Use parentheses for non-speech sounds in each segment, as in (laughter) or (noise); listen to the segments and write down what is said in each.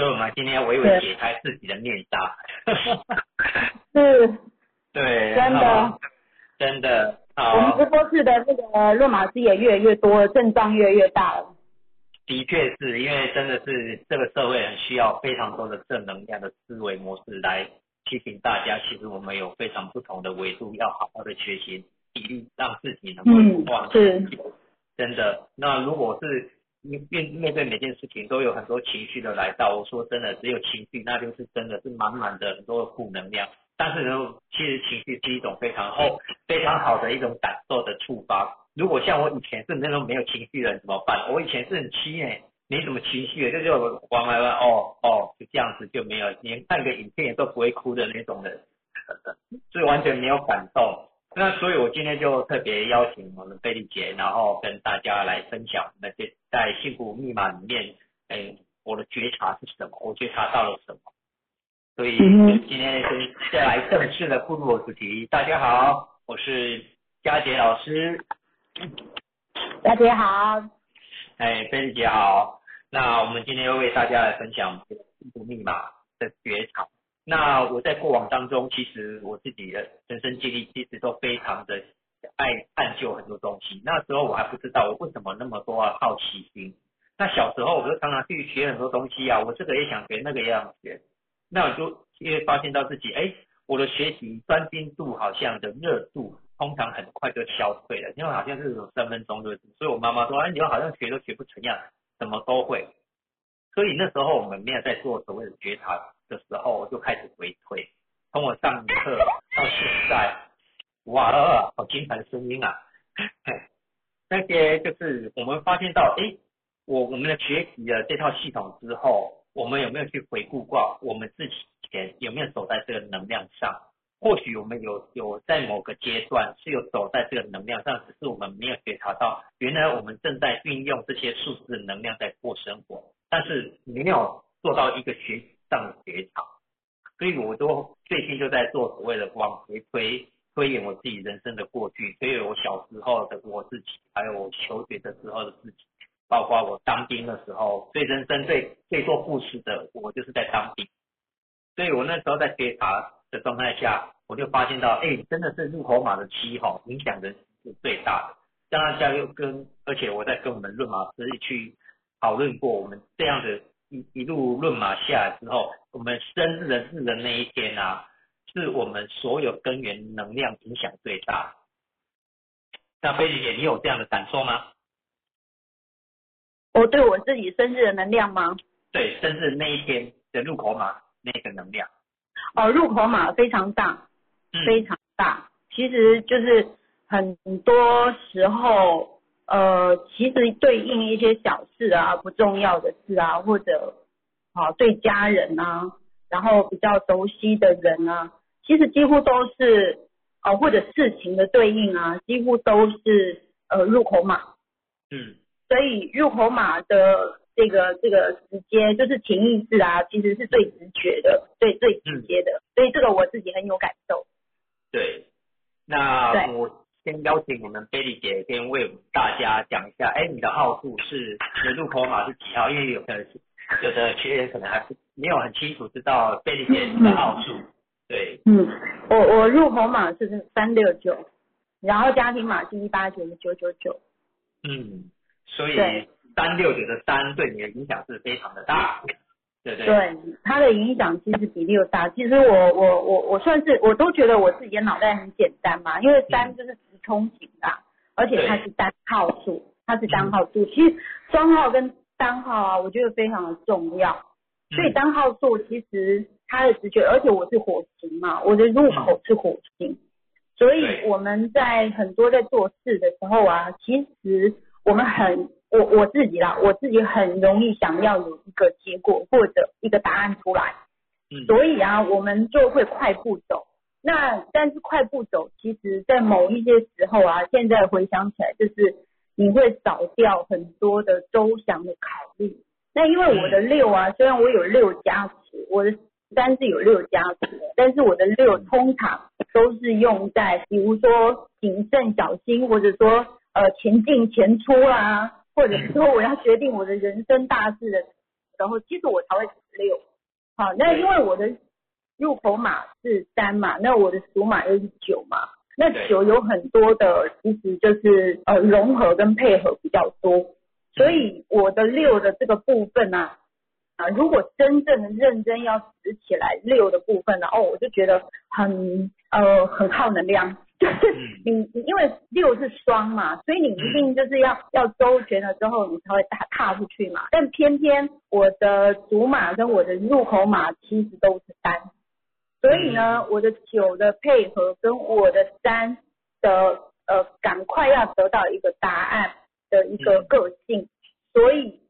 所以我们今天娓娓解开自己的面纱。(laughs) (laughs) 是，对，真的，真的。我们直播室的这个论马师也越来越多，阵仗越来越大了。的确是因为真的是这个社会很需要非常多的正能量的思维模式来提醒大家，其实我们有非常不同的维度，要好好的学习，砥砺让自己能够往前进。真的，那如果是面面对每件事情都有很多情绪的来到，我说真的，只有情绪那就是真的是满满的很多的负能量。但是呢，其实情绪是一种非常好、非常好的一种感受的触发。如果像我以前是那种没有情绪的人怎么办？我以前是很气诶，没什么情绪，就就玩玩玩，哦哦，就这样子就没有，连看个影片也都不会哭的那种人，(laughs) 所以完全没有感动。那所以我今天就特别邀请我们贝利姐，然后跟大家来分享，那些在幸福密码里面，哎，我的觉察是什么？我觉察到了什么？所以今天是再来正式的步入主题。大家好，我是佳杰老师。佳杰好。哎，贝利姐好。那我们今天要为大家来分享幸福密码的觉察。那我在过往当中，其实我自己的人生经历其实都非常的爱探究很多东西。那时候我还不知道我为什么那么多好奇心。那小时候我就常常去学很多东西啊，我这个也想学，那个也想学。那我就因为发现到自己，哎，我的学习专心度好像的热度，通常很快就消退了，因为好像是有三分钟热度。所以我妈妈说，哎，你好像学都学不成样，什么都会。所以那时候我们没有在做所谓的觉察的时候，我就开始回退。从我上课到现在，哇，好精彩的声音啊！那些就是我们发现到，哎，我我们的学习了这套系统之后。我们有没有去回顾过我们自己前有没有走在这个能量上？或许我们有有在某个阶段是有走在这个能量上，只是我们没有觉察到，原来我们正在运用这些数字能量在过生活，但是没有做到一个学习上学场。所以我都最近就在做所谓的往回推推演我自己人生的过去，推演我小时候的我自己，还有我求学的时候的自己。包括我当兵的时候，最人生最最做故事的，我就是在当兵。所以我那时候在觉察的状态下，我就发现到，哎，真的是入口码的七号影响的是最大的。当然，家又跟，而且我在跟我们论马师去讨论过，我们这样的一一路论马下来之后，我们生日的日的那一天啊，是我们所有根源能量影响最大。那菲姐，你有这样的感受吗？我对我自己生日的能量吗？对，生日那一天的入口码那个能量。哦，入口码非常大，非常大。其实就是很多时候，呃，其实对应一些小事啊，不重要的事啊，或者啊对家人啊，然后比较熟悉的人啊，其实几乎都是呃或者事情的对应啊，几乎都是呃入口码。嗯。所以入口码的这个这个直接就是潜意识啊，其实是最直觉的，最最直接的。所以这个我自己很有感受。对，那我先邀请我们贝利姐先为大家讲一下，哎，你的号数是你的入口码是几号？因为有的有的学员可能还是没有很清楚知道贝利姐你的号数。对，嗯，我我入口码是三六九，然后家庭码是一八九九九九。嗯。所以三六九的三对你的影响是非常的大，对对？对，它的影响其实比六大。其实我我我我算是我都觉得我自己的脑袋很简单嘛，因为三就是直通型的，而且它是单号数，它是单号数。其实双号跟单号啊，我觉得非常的重要。所以单号数其实它的直觉，而且我是火星嘛，我的入口是火星，所以我们在很多在做事的时候啊，其实。我们很，我我自己啦，我自己很容易想要有一个结果或者一个答案出来，嗯，所以啊，我们就会快步走。那但是快步走，其实在某一些时候啊，现在回想起来，就是你会少掉很多的周详的考虑。那因为我的六啊，虽然我有六加持，我的三是有六加持，但是我的六通常都是用在，比如说谨慎小心，或者说。呃，前进前出啊，或者说我要决定我的人生大事的时候，其实我才会六。好，那因为我的入口码是三嘛，那我的属码又是九嘛，那九有很多的，其实就是呃融合跟配合比较多，所以我的六的这个部分呢。啊，如果真正的认真要拾起来六的部分呢，哦，我就觉得很呃很耗能量，就是你你因为六是双嘛，所以你一定就是要要周旋了之后你才会踏踏出去嘛。但偏偏我的主码跟我的入口码其实都是三，所以呢，我的九的配合跟我的三的呃赶快要得到一个答案的一个个性，所以。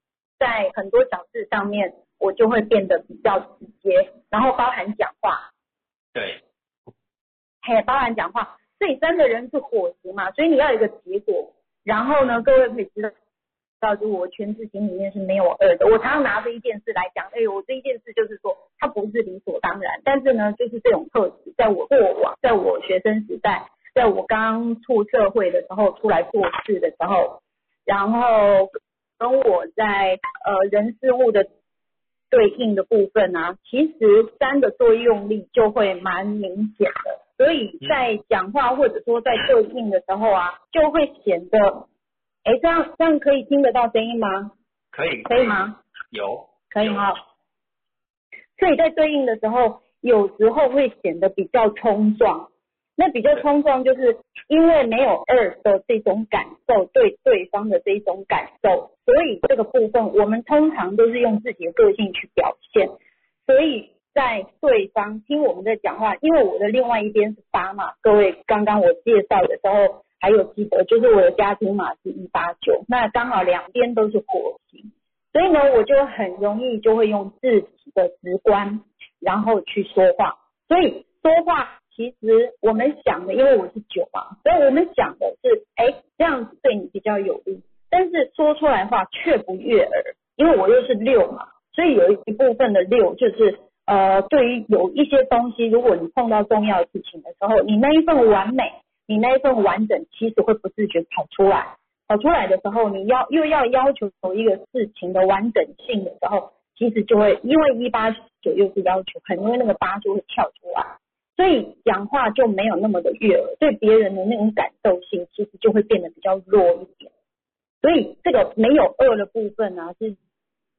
在很多小事上面，我就会变得比较直接，然后包含讲话，对，嘿，包含讲话。所以三的人是火型嘛，所以你要有一个结果。然后呢，各位可以知道，到就我全字形里面是没有二的。我常常拿这一件事来讲，哎，我这一件事就是说，它不是理所当然。但是呢，就是这种特质，在我过往，在我学生时代，在我刚出社会的时候，出来做事的时候，然后。跟我在呃人事物的对应的部分啊，其实三的作用力就会蛮明显的，所以在讲话或者说在对应的时候啊，就会显得，哎，这样这样可以听得到声音吗？可以，可以吗？有，可以哈。所以在对应的时候，有时候会显得比较冲撞。那比较冲撞，就是因为没有二的这种感受，对对方的这种感受，所以这个部分我们通常都是用自己的个性去表现。所以在对方听我们在讲话，因为我的另外一边是八嘛，各位刚刚我介绍的时候还有记得，就是我的家庭码是一八九，那刚好两边都是火星，所以呢，我就很容易就会用自己的直观，然后去说话，所以说话。其实我们想的，因为我是九嘛，所以我们想的是，哎，这样子对你比较有利。但是说出来话却不悦耳，因为我又是六嘛，所以有一部分的六就是，呃，对于有一些东西，如果你碰到重要的事情的时候，你那一份完美，你那一份完整，其实会不自觉跑出来。跑出来的时候，你要又要要求一个事情的完整性的时候，其实就会因为一八九又是要求，很因为那个八就会跳出来。所以讲话就没有那么的悦耳，对别人的那种感受性其实就会变得比较弱一点。所以这个没有二的部分呢，是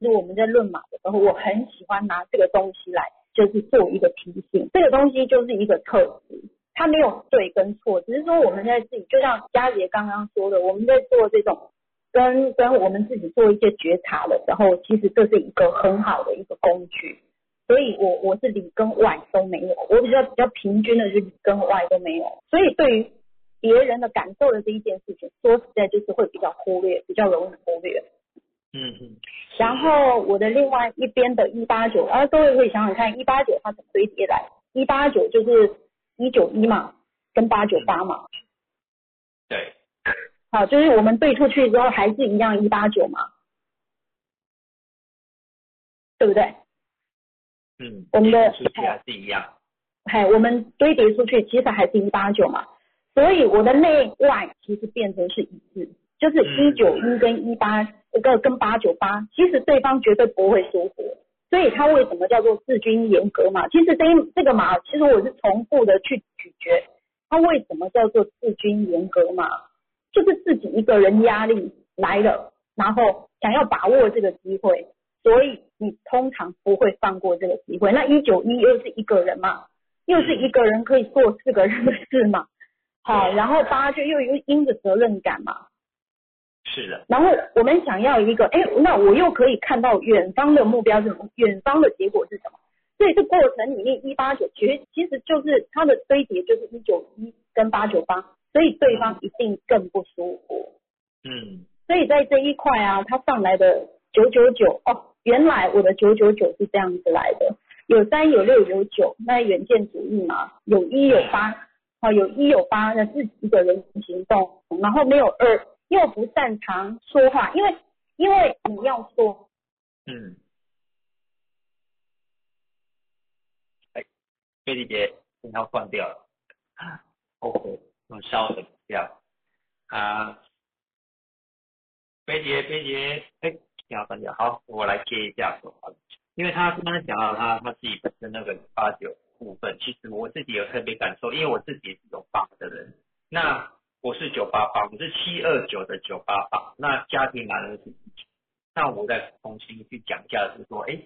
是我们在论马的时候，我很喜欢拿这个东西来，就是做一个提醒。这个东西就是一个特质，它没有对跟错，只是说我们在自己，就像佳杰刚刚说的，我们在做这种跟跟我们自己做一些觉察的时候，其实这是一个很好的一个工具。所以，我我是里跟外都没有，我比较比较平均的是里跟外都没有。所以，对于别人的感受的这一件事情，说实在就是会比较忽略，比较容易忽略。嗯嗯。然后我的另外一边的一八九，啊，各位可以想想看，一八九它怎么堆叠来？一八九就是一九一嘛，跟八九八嘛。对。好，就是我们对出去之后还是一样一八九嘛，对不对？嗯，我们的出去还是一样，嗨，我们堆叠出去其实还是一八九嘛，所以我的内外其实变成是一致，就是一九一跟一八一个跟八九八，其实对方绝对不会舒服，所以它为什么叫做治军严格嘛？其实这这个嘛，其实我是重复的去咀嚼，它为什么叫做治军严格嘛？就是自己一个人压力来了，然后想要把握这个机会。所以你通常不会放过这个机会。那一九一又是一个人嘛，又是一个人可以做四个人的事嘛。好，然后八就又又因着责任感嘛。是的。然后我们想要一个，哎，那我又可以看到远方的目标是什么？远方的结果是什么？所以这过程里面一八九其实其实就是它的堆叠就是一九一跟八九八，所以对方一定更不舒服。嗯。所以在这一块啊，他上来的九九九哦。原来我的九九九是这样子来的，有三有六有九，那远见主义嘛，有一有八，好有一有八，那自己一个人行动，然后没有二，又不擅长说话，因为因为你要说，嗯，哎，飞机姐信号换掉了，OK，(laughs) 我稍等一下，啊，飞姐飞姐，哎。信号专家。好，我来接一下说话，因为他刚刚讲到他他自己本身那个八九部分，其实我自己有特别感受，因为我自己是有八的人，那我是九八八，我是七二九的九八八，那家庭男人是一，那我再重新去讲一下，是说，哎，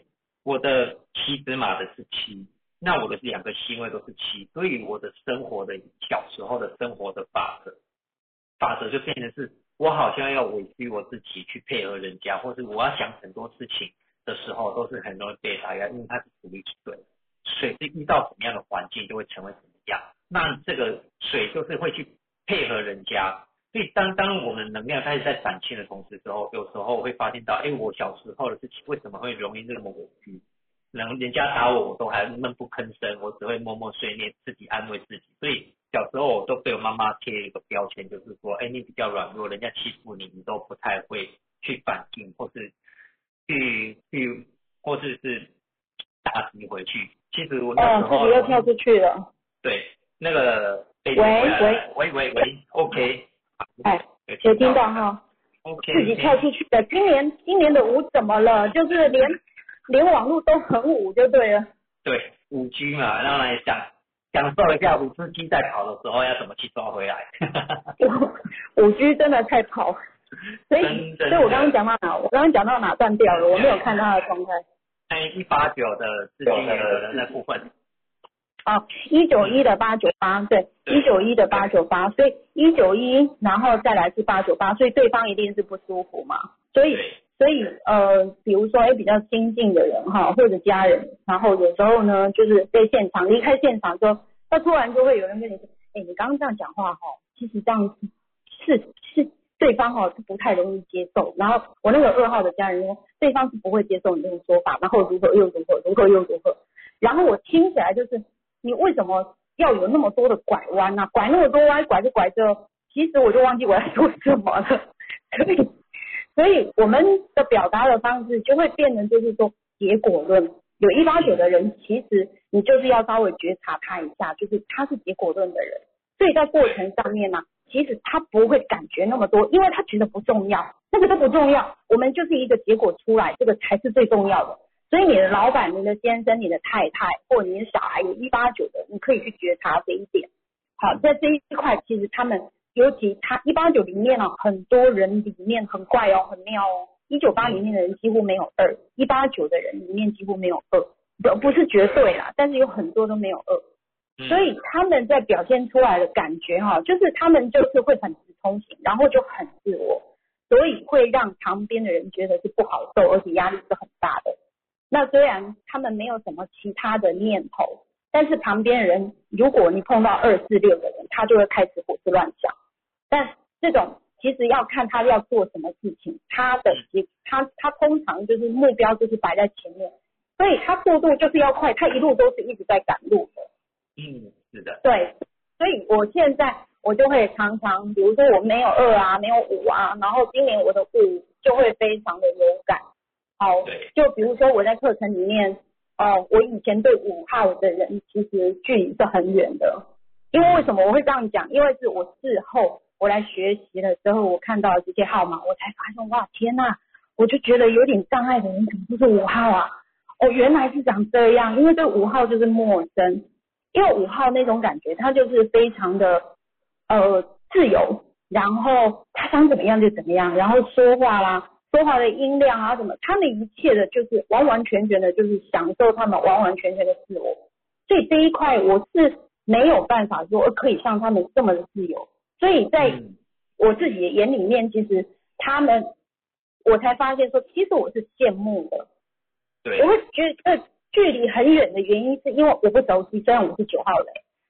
我的七子码的是七。那我的两个星位都是七，所以我的生活的小时候的生活的法则，法则就变成是，我好像要委屈我自己去配合人家，或是我要想很多事情的时候，都是很容易被打压，因为它是属于水，水是遇到什么样的环境就会成为什么样，那这个水就是会去配合人家，所以当当我们能量开始在展现的同时之后，有时候会发现到，哎，我小时候的事情为什么会容易那么委屈？能人家打我，我都还闷不吭声，我只会默默碎念，自己安慰自己。所以小时候我都被我妈妈贴一个标签，就是说，哎，你比较软弱，人家欺负你，你都不太会去反应，或是去去，或是是打你回去。其实我那时候自己又跳出去了。对，那个喂喂喂喂喂，OK。哎，有听到哈？OK。自己跳出去的，今年今年的舞怎么了？就是连。连网络都很五就对了。对，五 G 嘛，然后来享享受一下五 G 在跑的时候要怎么去抓回来。(laughs) 五 G 真的太跑，所以所以我刚刚讲到哪？我刚刚讲到哪断掉了？我没有看他的状态。哎，一八九的资金的那部分。哦，一九一的八九八，对，一九一的八九八，所以一九一，然后再来是八九八，所以对方一定是不舒服嘛，所以。所以呃，比如说哎，比较亲近的人哈，或者家人，然后有时候呢，就是在现场离开现场之后，他突然就会有人跟你说，哎，你刚刚这样讲话哈，其实这样是是对方哈是不太容易接受。然后我那个二号的家人说，对方是不会接受你这种说法，然后如何又如何，如何又如何。然后我听起来就是，你为什么要有那么多的拐弯呢？拐那么多弯，拐着拐着，其实我就忘记我要说什么了。可以。所以我们的表达的方式就会变成就是说结果论。有一八九的人，其实你就是要稍微觉察他一下，就是他是结果论的人。所以在过程上面呢，其实他不会感觉那么多，因为他觉得不重要，那个都不重要。我们就是一个结果出来，这个才是最重要的。所以你的老板、你的先生、你的太太或你的小孩有一八九的，你可以去觉察这一点。好，在这一块，其实他们。尤其他一八九里面啊，很多人里面很怪哦，很妙哦。一九八里面的人几乎没有二，一八九的人里面几乎没有二，不不是绝对啦，但是有很多都没有二。所以他们在表现出来的感觉哈，就是他们就是会很直通型，然后就很自我，所以会让旁边的人觉得是不好受，而且压力是很大的。那虽然他们没有什么其他的念头，但是旁边人，如果你碰到二四六的人，他就会开始胡思乱想。但这种其实要看他要做什么事情，他的结他他通常就是目标就是摆在前面，所以他速度就是要快，他一路都是一直在赶路的。嗯，是的。对，所以我现在我就会常常，比如说我没有二啊，没有五啊，然后今年我的五就会非常的有感。好，就比如说我在课程里面，哦，我以前对五号的人其实距离是很远的，因为为什么我会这样讲？因为是我事后。我来学习了之后，我看到这些号码，我才发现哇，天呐，我就觉得有点障碍的人怎么就是五号啊？哦，原来是长这样，因为对五号就是陌生，因为五号那种感觉，他就是非常的呃自由，然后他想怎么样就怎么样，然后说话啦，说话的音量啊什么，他们一切的就是完完全全的，就是享受他们完完全全的自我，所以这一块我是没有办法说可以像他们这么的自由。所以在我自己的眼里面，其实他们，我才发现说，其实我是羡慕的。对。我会觉得距离很远的原因，是因为我不熟悉。虽然我是九号人，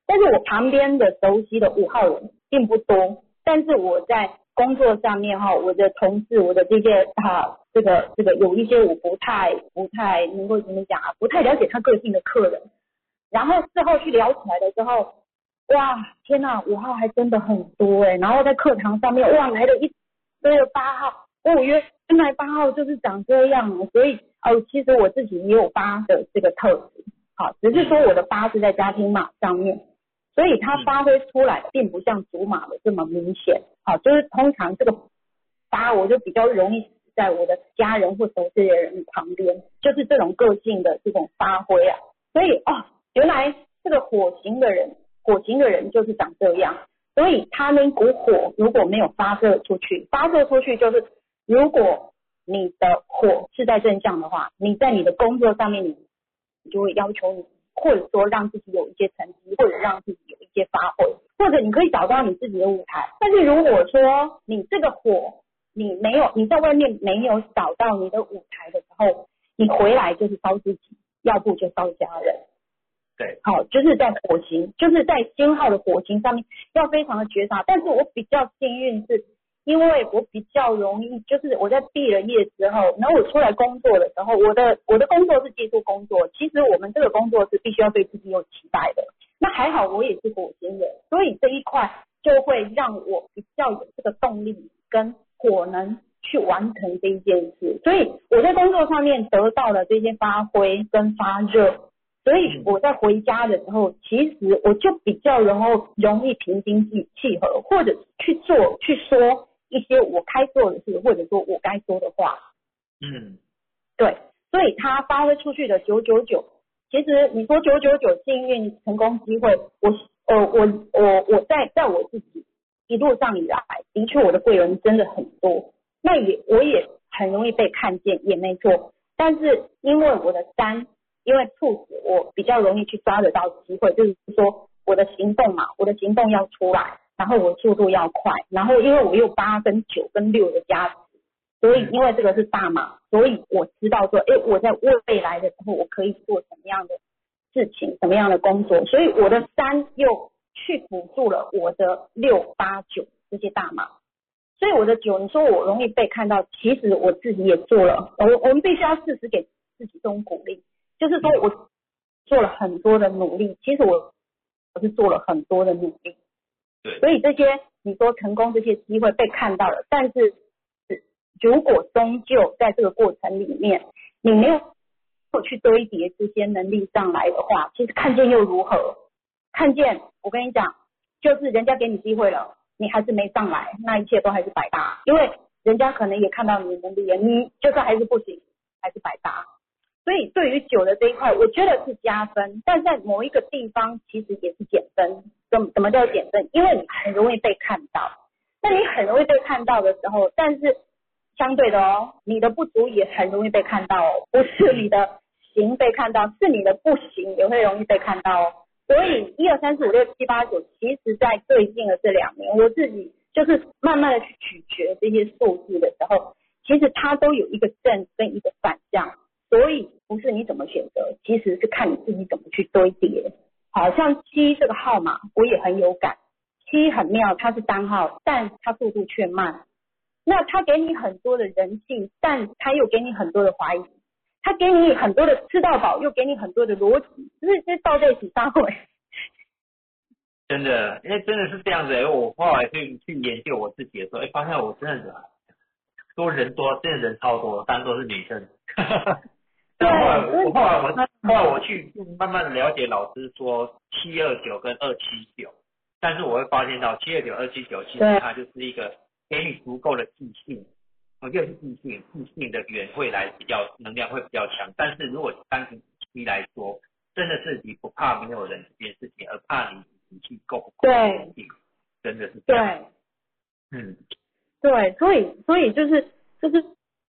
但是我旁边的熟悉的五号人并不多。但是我在工作上面哈，我的同事，我的这些哈，这个这个有一些我不太不太能够怎么讲啊，不太了解他个性的客人，然后事后去聊起来的时候。哇，天呐，五号还真的很多哎，然后在课堂上面，哇，来了一堆的八号，哦，原原来八号就是长这样，所以哦，其实我自己也有八的这个特质，好，只是说我的八是在家庭码上面，所以它发挥出来并不像主码的这么明显，好，就是通常这个八我就比较容易在我的家人或熟悉的人旁边，就是这种个性的这种发挥啊。所以哦，原来这个火型的人，火型的人就是长这样。所以他那股火如果没有发射出去，发射出去就是如果你的火是在正向的话，你在你的工作上面你就会要求你，或者说让自己有一些成绩，或者让自己有一些发挥，或者你可以找到你自己的舞台。但是如果说你这个火你没有你在外面没有找到你的舞台的时候，你回来就是烧自己，要不就烧家人。对，好，就是在火星，就是在星号的火星上面要非常的觉察。但是我比较幸运是，因为我比较容易，就是我在毕了业之后，然后我出来工作的时候，我的我的工作是技术工作，其实我们这个工作是必须要对自己有期待的。那还好我也是火星人，所以这一块就会让我比较有这个动力跟火能去完成这一件事。所以我在工作上面得到了这些发挥跟发热。所以我在回家的时候，其实我就比较容易容易平心气气和，或者去做去说一些我该做的事，或者说我该说的话。嗯，对，所以他发挥出去的九九九，其实你说九九九幸运成功机会，我呃我我我在在我自己一路上以来，的确我的贵人真的很多，那也我也很容易被看见，也没错，但是因为我的三。因为兔子我比较容易去抓得到机会，就是说我的行动嘛，我的行动要出来，然后我速度要快，然后因为我又八跟九跟六的加持，所以因为这个是大码，所以我知道说，哎，我在未来的时候我可以做什么样的事情，什么样的工作，所以我的三又去辅助了我的六八九这些大码，所以我的九，你说我容易被看到，其实我自己也做了，我我们必须要适时给自己这种鼓励。就是说我做了很多的努力，其实我我是做了很多的努力，所以这些你说成功这些机会被看到了，但是如果终究在这个过程里面你没有去堆叠这些能力上来的话，其实看见又如何？看见我跟你讲，就是人家给你机会了，你还是没上来，那一切都还是白搭，因为人家可能也看到你的能力了，你就算还是不行，还是白搭。所以对于酒的这一块，我觉得是加分，但在某一个地方其实也是减分。怎怎么叫减分？因为你很容易被看到。那你很容易被看到的时候，但是相对的哦，你的不足也很容易被看到哦。不是你的行被看到，是你的不行也会容易被看到哦。所以一二三四五六七八九，其实在最近的这两年，我自己就是慢慢的去咀嚼这些数字的时候，其实它都有一个正跟一个反向。所以不是你怎么选择，其实是看你自己怎么去堆叠。好像七这个号码我也很有感，七很妙，它是单号，但它速度却慢。那它给你很多的人性，但它又给你很多的怀疑。它给你很多的吃到饱，又给你很多的逻辑，就是这倒在一起发挥。真的，因为真的是这样子。我后来去去研究我自己的时候，哎，发现我真的是多人多，真的人超多，但都是女生。(laughs) 但后来我后来我后来我去慢慢的了解老师说七二九跟二七九，但是我会发现到七二九二七九其实它就是一个给你足够的自信，我觉得是自信，自信的缘会来比较能量会比较强。但是如果单从七来说，真的是你不怕没有人这件事情，而怕你底气够不够坚定，真的是对，嗯，对，所以所以就是就是。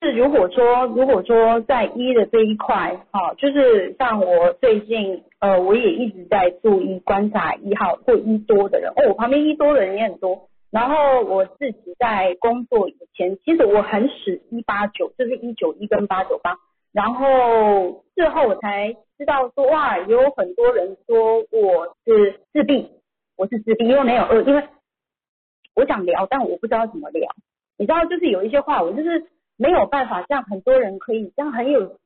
是如果说如果说在一的这一块，哈，就是像我最近呃，我也一直在注意观察一号或一多的人，哦，我旁边一多的人也很多。然后我自己在工作以前，其实我很使一八九，就是一九一跟八九八。然后事后我才知道说，哇，有很多人说我是自闭，我是自闭，因为没有二，因为我想聊，但我不知道怎么聊。你知道，就是有一些话，我就是。没有办法像很多人可以这样很有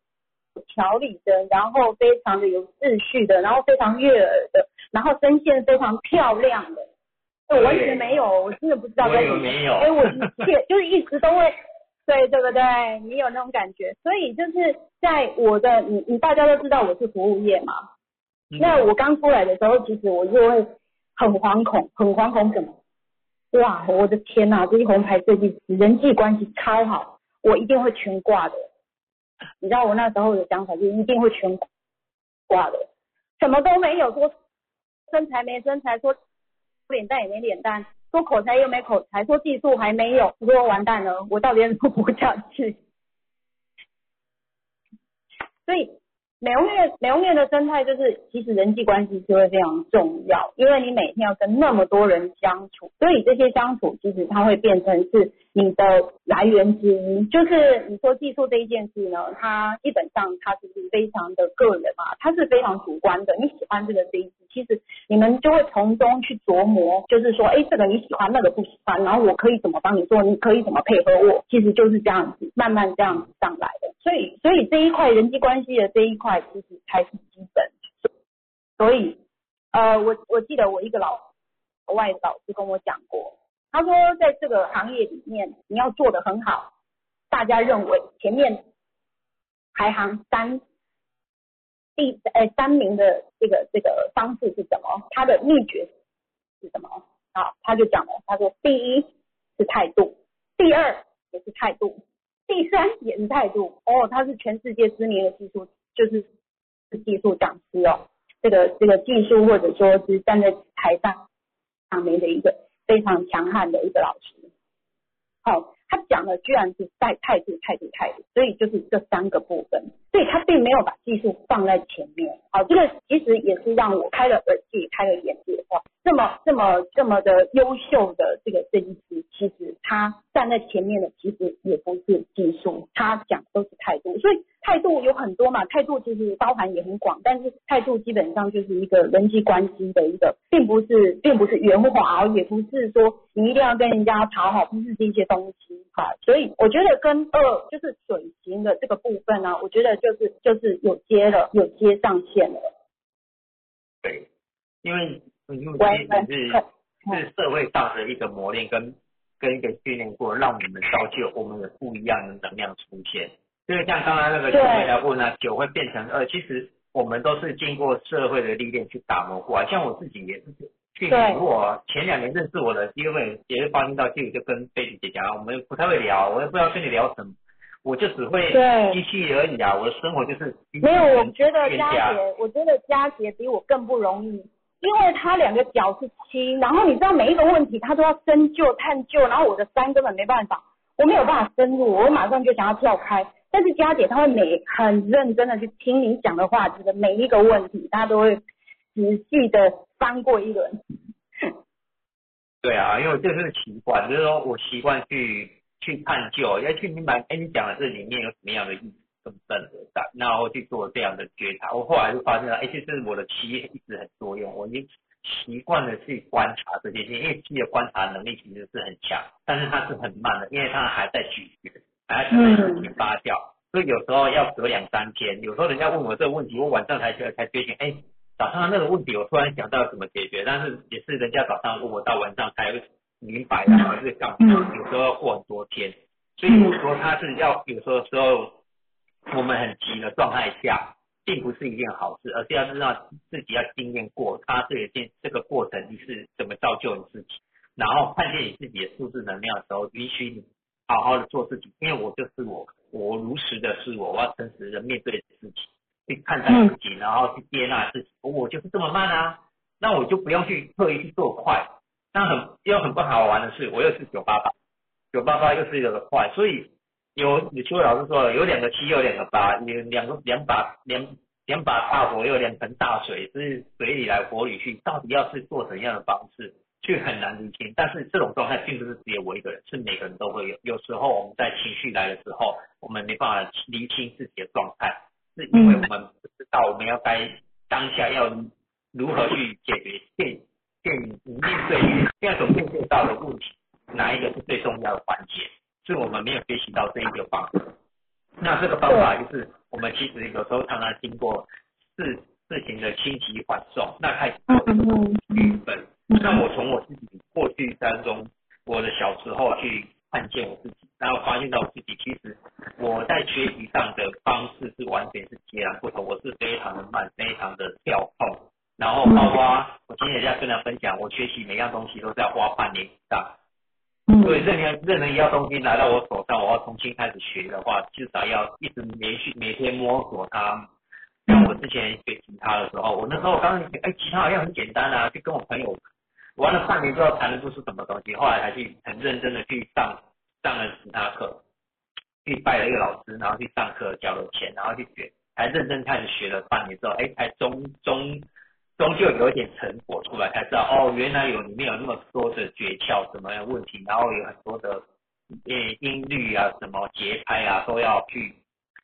条理的，然后非常的有秩序的，然后非常悦耳的，然后声线非常漂亮的，我完全没有，我真的不知道该怎么。没有。哎，我一切 (laughs) 就是一直都会，对对不对？你有那种感觉，所以就是在我的你你大家都知道我是服务业嘛，那我刚出来的时候，其实我就会很惶恐，很惶恐什么？哇，我的天呐，这些红牌设计师人际关系超好。我一定会全挂的。你知道我那时候的想法就一定会全挂的，什么都没有，说身材没身材，说脸蛋也没脸蛋，说口才又没口才，说技术还没有，我说完蛋了，我到底怎么活下去？所以。美容院，美容院的生态就是，其实人际关系是会非常重要，因为你每天要跟那么多人相处，所以这些相处其实它会变成是你的来源之一。就是你说技术这一件事呢，它基本上它是非常的个人嘛，它是非常主观的。你喜欢这个这一，其实你们就会从中去琢磨，就是说，哎，这个你喜欢，那个不喜欢，然后我可以怎么帮你做，你可以怎么配合我，其实就是这样子，慢慢这样子上来的。所以，所以这一块人际关系的这一块，其实才是基本。所以，呃，我我记得我一个老外老师跟我讲过，他说在这个行业里面，你要做的很好，大家认为前面排行三第呃三名的这个这个方式是什么？他的秘诀是什么？好，他就讲了，他说第一是态度，第二也是态度。第三也是态度哦，他是全世界知名的技术，就是是技术讲师哦，这个这个技术或者说是站在台上上面的一个非常强悍的一个老师，好。他讲的居然是在态度、态度、态度，所以就是这三个部分，所以他并没有把技术放在前面。好，这个其实也是让我开了耳机、开了眼界。哇，这么、这么、这么的优秀的这个设计师，其实他站在前面的其实也不是技术，他讲都是态度。所以态度有很多嘛，态度其实包含也很广，但是态度基本上就是一个人际关系的一个，并不是，并不是圆滑，也不是说你一定要跟人家讨好，不是这些东西。哈，所以我觉得跟二就是水型的这个部分呢，我觉得就是就是有接了，有接上线了。对，因为因为其实是是社会上的一个磨练跟跟一个训练过，让我们造就我们有不一样的能量出现。因为像刚刚那个酒会来问呢，酒会变成呃，其实我们都是经过社会的历练去打磨过啊，像我自己也是。去年我前两年认识我的第二位也是发心到，就就跟贝姐姐讲，我们不太会聊，我也不知道跟你聊什么，我就只会机器而已啊，我的生活就是没有，我觉得佳姐，我觉得佳姐比我更不容易，因为她两个脚是七，然后你知道每一个问题她都要深究探究，然后我的三根本没办法，我没有办法深入，我马上就想要跳开，但是佳姐她会每很认真的去听你讲的话，这个每一个问题她都会仔细的。翻过一轮，对啊，因为这是习惯，就是说我习惯去去探究，要去明白，哎，你讲的这里面有什么样的意思，跟正和善，然后去做这样的觉察。我后来就发现了，哎，其实我的七一直很作用，我已经习惯了去观察这些，因为七的观察能力其实是很强，但是它是很慢的，因为它还在咀嚼，还在事情发酵，所以有时候要隔两三天，有时候人家问我这个问题，我晚上才才觉醒，哎。早上那个问题，我突然想到怎么解决，但是也是人家早上问我，到晚上才明白，然后是干嘛？有时候要过很多天，所以我说他是要有时候时候我们很急的状态下，并不是一件好事，而是要知道自己要经验过，他这件这个过程你是怎么造就你自己，然后看见你自己的数字能量的时候，允许你好好的做自己，因为我就是我，我如实的是我，我要诚实的面对自己。去看待自己，然后去接纳自己。我就是这么慢啊，那我就不用去刻意去做快。那很又很不好玩的是，我又是九八八，九八八又是一个快，所以有有邱老师说了，有两个七，有两个八，有两个两把两两把大火，又两盆大水，是水里来火里去，到底要是做怎样的方式，却很难理清。但是这种状态并不是只有我一个人，是每个人都会有。有时候我们在情绪来的时候，我们没办法理清自己的状态。是因为我们不知道我们要该当下要如何去解决现现面对现在所面对到的问题，哪一个是最重要的环节？是我们没有学习到这一个方法。那这个方法就是我们其实有时候常常经过事事情的轻急缓送，那开始剧本。那我从我自己过去当中，我的小时候去。看见我自己，然后发现到我自己，其实我在学习上的方式是完全是截然不同。我是非常的慢，非常的跳痛，然后包括我今天也在跟他分享，我学习每样东西都是要花半年以上。所以任何任何一样东西拿到我手上，我要重新开始学的话，至少要一直连续每天摸索它。像我之前学吉他的时候，我那时候刚刚哎，吉他好像很简单啊，就跟我朋友玩了半年之后，弹得出是什么东西，后来才去很认真的去上上了吉他课，去拜了一个老师，然后去上课交了钱，然后去学，才认真开始学了半年之后，哎，才终终终究有一点成果出来，才知道哦，原来有里面有那么多的诀窍，什么问题，然后有很多的呃音律啊，什么节拍啊，都要去。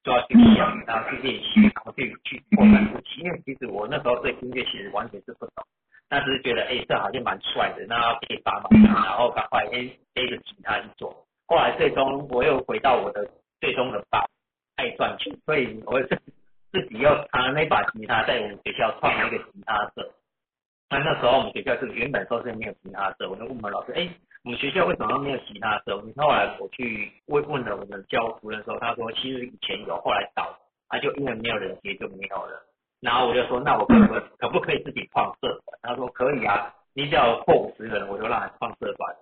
都要去想，然后去练习，然后去去扩展自己。因为其实我那时候对音乐其实完全是不懂，但是觉得哎，这好像蛮帅的，那可以把嘛，然后赶快哎背着吉他去做。后来最终我又回到我的最终的把爱赚钱，所以我自自己又拿了那把吉他在我们学校创了一个吉他社。那那时候我们学校是原本说是没有吉他社，我就问我们老师，哎。我们学校为什么没有吉他社？后来我去问问了我们教主任时候，他说其实以前有，后来倒，他就因为没有人接就没有了。然后我就说，那我可不可不可以自己创社团？他说可以啊，你只要破五十人，我就让你创社团。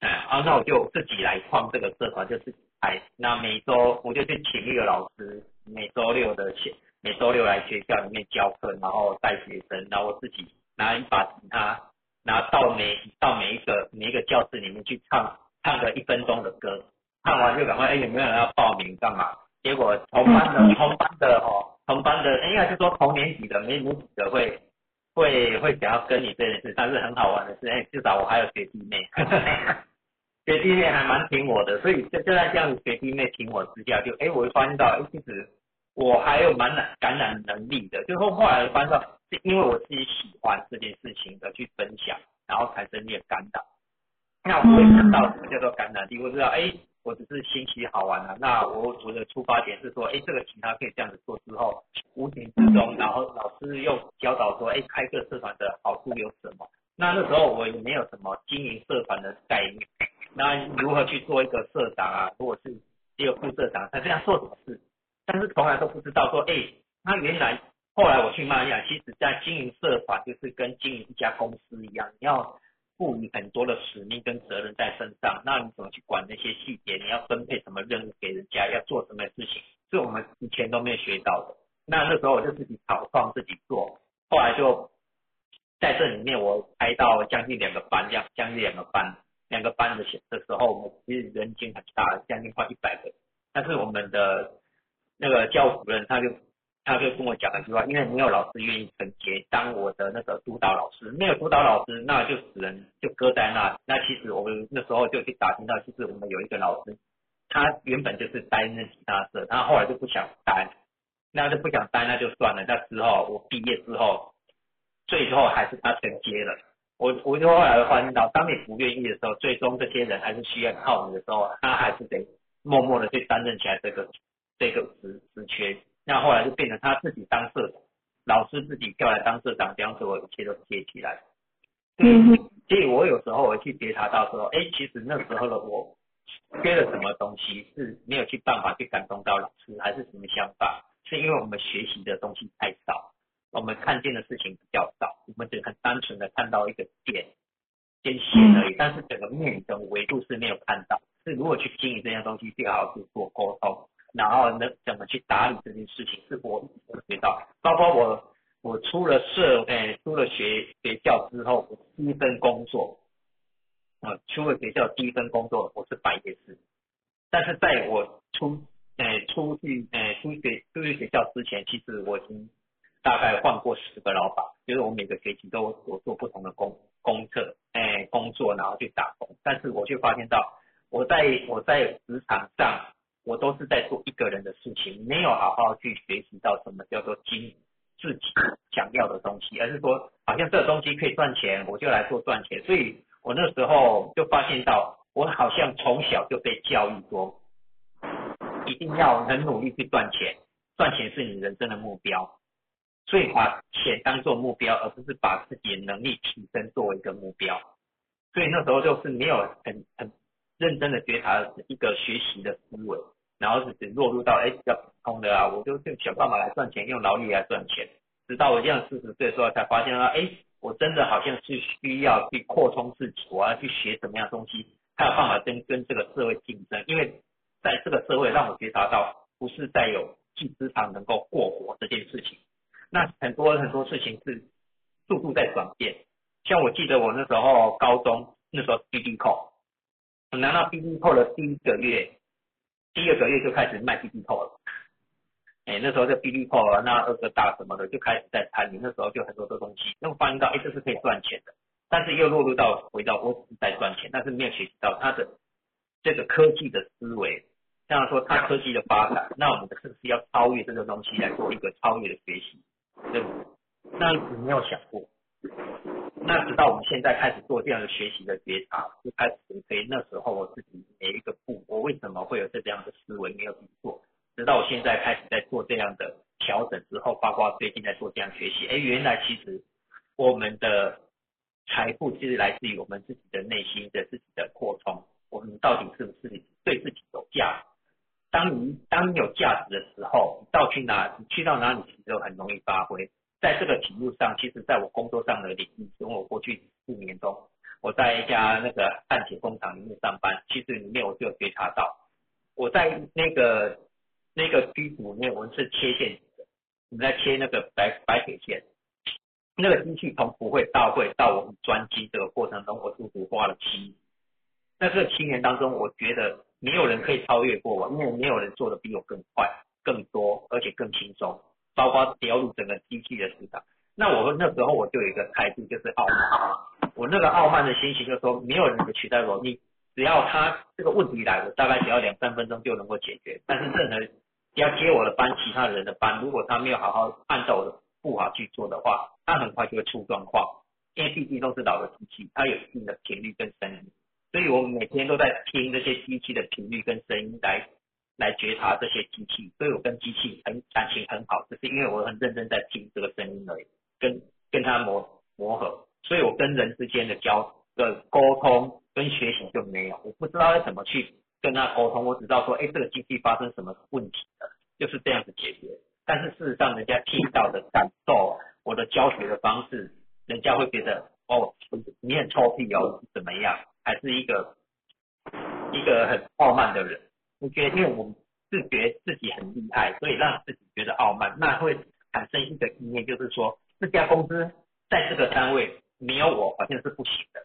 哎，啊，那我就自己来创这个社团，就自己开。那每周我就去请一个老师，每周六的学，每周六来学校里面教课，然后带学生，然后我自己拿一把吉他。然后到每到每一个每一个教室里面去唱唱个一分钟的歌，唱完就赶快哎有没有人要报名干嘛？结果同班的同班的哦同班的应该是说同年级的没没几个会会会想要跟你这件事，但是很好玩的是哎至少我还有学弟妹，(laughs) 学弟妹还蛮挺我的，所以就就在这样子学弟妹挺我之下，就哎我会发现到哎其实我还有蛮难感染能力的，最后后来发现到是。因为我自己喜欢这件事情的去分享，然后产生一点感染。那我会想到什么叫做感染力？我知道，哎，我只是新奇好玩啊。那我我的出发点是说，哎，这个其他可以这样子做之后，无形之中，然后老师又教导说，哎，开个社团的好处有什么？那那时候我也没有什么经营社团的概念，那如何去做一个社长啊？如果是一个副社长，他这样做什么事？但是从来都不知道说，哎，他原来。后来我去马来亚，其实在经营社团就是跟经营一家公司一样，你要赋予很多的使命跟责任在身上。那你怎么去管那些细节？你要分配什么任务给人家？要做什么事情？是我们以前都没有学到的。那那时候我就自己草创自己做。后来就在这里面，我开到将近两个班，这样将近两个班，两个班的的时候，我们其实人群很大，将近快一百个。但是我们的那个教主任他就。他就跟我讲了一句话，因为没有老师愿意承接当我的那个督导老师，没有督导老师，那就只能就搁在那。那其实我们那时候就去打听到，其实我们有一个老师，他原本就是待那其他社，他后来就不想待，那就不想待，那就算了。那之后我毕业之后，最后还是他承接了。我我就后来发现到，当你不愿意的时候，最终这些人还是需要靠你的时候，他还是得默默的去担任起来这个这个职职缺。那后来就变成他自己当社长，老师自己调来当社长，这样子我一切都接起来。嗯，所以我有时候我去觉察到说，哎，其实那时候的我缺了什么东西，是没有去办法去感动到老师，还是什么想法？是因为我们学习的东西太少，我们看见的事情比较少，我们只很单纯的看到一个点、跟线而已，但是整个面跟维度是没有看到。是如果去经营这些东西，最好是做沟通。然后呢，怎么去打理这件事情，是我学到。包括我，我出了社，哎，出了学学校之后，我第一份工作，啊，出了学校第一份工作，我是白夜市。但是在我出，哎，出去，哎，出学出去学校之前，其实我已经大概换过十个老板，就是我每个学期都有做不同的工工作，哎，工作，然后去打工。但是我却发现到，我在我在职场上。我都是在做一个人的事情，没有好好去学习到什么叫做经自己想要的东西，而是说好像这个东西可以赚钱，我就来做赚钱。所以我那时候就发现到，我好像从小就被教育说，一定要很努力去赚钱，赚钱是你人生的目标，所以把钱当做目标，而不是把自己的能力提升作为一个目标。所以那时候就是没有很很。认真的觉察一个学习的思维，然后是落入到哎比较普通的啊，我就就想办法来赚钱，用劳力来赚钱。直到我这样四十岁的时候，才发现啊，哎，我真的好像是需要去扩充自己，我要去学什么样东西，才有办法跟跟这个社会竞争。因为在这个社会让我觉察到，不是再有技职场能够过活这件事情。那很多很多事情是速度在转变。像我记得我那时候高中那时候 B D 扣，我拿到 B D 扣的第一个月，第二个月就开始卖 BB 扣了。哎，那时候就 B D 扣啊，那二个大什么的就开始在参与。那时候就很多的东西，那我发现到哎，这是可以赚钱的。但是又落入到回到我只是在赚钱，但是没有学习到他的这个科技的思维。像说他科技的发展，那我们是不是要超越这个东西来做一个超越的学习？对那你没有想过？那直到我们现在开始做这样的学习的觉察，就开始可以那时候我自己每一个步，我为什么会有这样的思维没有去做？直到我现在开始在做这样的调整之后，包括最近在做这样学习，哎，原来其实我们的。财富其实来自于我们自己的内心的自己的扩充，我们到底是不是对自己有价值？当你当你有价值的时候，到去哪，你去到哪里其实都很容易发挥。在这个题目上，其实在我工作上的领域，从我过去四年中，我在一家那个焊铁工厂里面上班，其实里面我就觉察到，我在那个那个机组里面，我们是切线的，我们在切那个白白铁线。那个机器从不会到会到我们专机这个过程中，我足足花了七年。那这七年当中，我觉得没有人可以超越过我，因为没有人做的比我更快、更多，而且更轻松。包括调入整个机器的市场。那我那时候我就有一个态度，就是傲慢。我那个傲慢的心情就是说，没有人能取代我。你只要他这个问题来了，大概只要两三分钟就能够解决。但是任何要接我的班，其他人的班，如果他没有好好按照我的步伐去做的话，他很快就会出状况，因为毕竟都是老的机器，它有一定的频率跟声音，所以我每天都在听这些机器的频率跟声音来来觉察这些机器，所以我跟机器很感情很好，只是因为我很认真在听这个声音而已，跟跟它磨磨合，所以我跟人之间的交的沟通跟学习就没有，我不知道要怎么去跟他沟通，我只知道说，哎，这个机器发生什么问题了，就是这样子解决。但是事实上，人家听到的感受，我的教学的方式，人家会觉得哦，你很臭屁哦，怎么样？还是一个一个很傲慢的人？我觉得，因为我们是觉得自己很厉害，所以让自己觉得傲慢，那会产生一个意念，就是说这家公司在这个单位没有我，好像是不行的。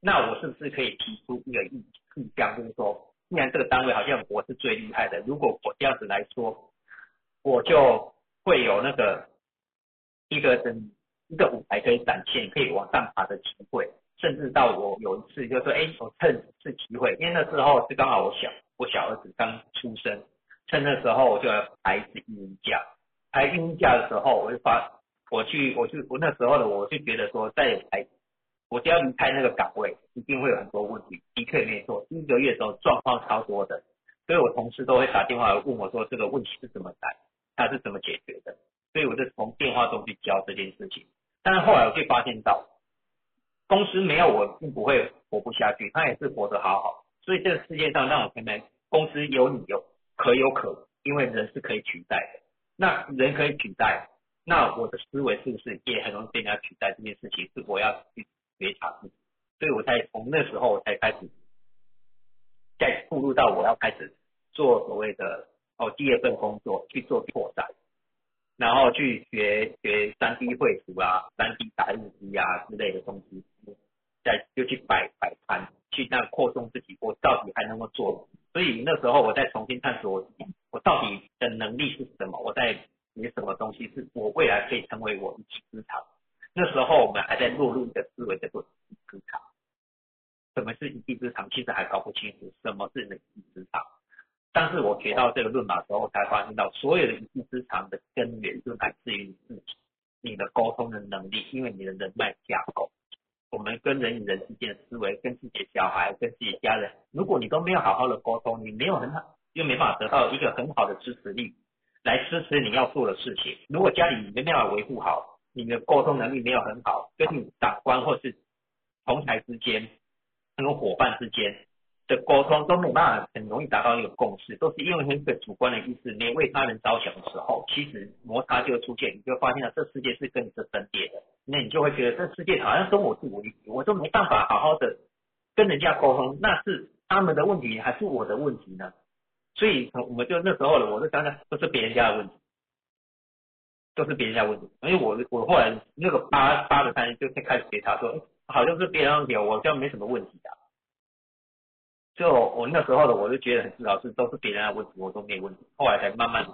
那我是不是可以提出一个意意向，就是说，既然这个单位好像我是最厉害的，如果我这样子来说。我就会有那个一个等一个舞台可以展现，可以往上爬的机会，甚至到我有一次就说，哎，我趁是机会，因为那时候是刚好我小我小儿子刚出生，趁那时候我就要排一次育婴假，排育婴假的时候，我就发我去我去我那时候的我就觉得说，在排我只要离开那个岗位，一定会有很多问题，的确没错，第一个月的时候状况超多的，所以我同事都会打电话来问我说，这个问题是怎么来。他是怎么解决的？所以我就从电话中去教这件事情。但是后来我就发现到，公司没有我并不会活不下去，他也是活得好好。所以这个世界上让我看看，公司有你有可有可无，因为人是可以取代的。那人可以取代，那我的思维是不是也很容易被人家取代？这件事情是我要去觉察自己。所以我才从那时候我才开始，再步入到我要开始做所谓的。哦，第二份工作去做拓展，然后去学学三 D 绘图啊、三 D 打印机啊之类的东西，再就去摆摆摊，去那扩充自己，我到底还能够做？所以那时候我再重新探索我自己，我到底的能力是什么？我在学什么东西是我未来可以成为我一技之长？那时候我们还在落入一个思维叫做一技之长，什么是一技之长？其实还搞不清楚什么是一技之长。但是我学到这个论码之后，才发现到所有的一技之长的根源就来自于你自己，你的沟通的能力，因为你的人脉架构，我们跟人与人之间的思维，跟自己的小孩，跟自己家人，如果你都没有好好的沟通，你没有很好，又没办法得到一个很好的支持力来支持你要做的事情。如果家里没办法维护好，你的沟通能力没有很好，跟你长官或是同台之间，跟伙伴之间。的沟通都没办法很容易达到一个共识，都是因为一个主观的意识，没为他人着想的时候，其实摩擦就会出现，你就发现了这世界是跟你是分裂的，那你就会觉得这世界好像跟我是无一体，我都没办法好好的跟人家沟通，那是他们的问题还是我的问题呢？所以我们就那时候了，我就想想都是别人家的问题，都是别人家问题。因为我我后来那个八八的三就开始觉察说，好像是别人问题，我这样没什么问题的。就我那时候的我就觉得很自豪，是都是别人的问题，我都没问题。后来才慢慢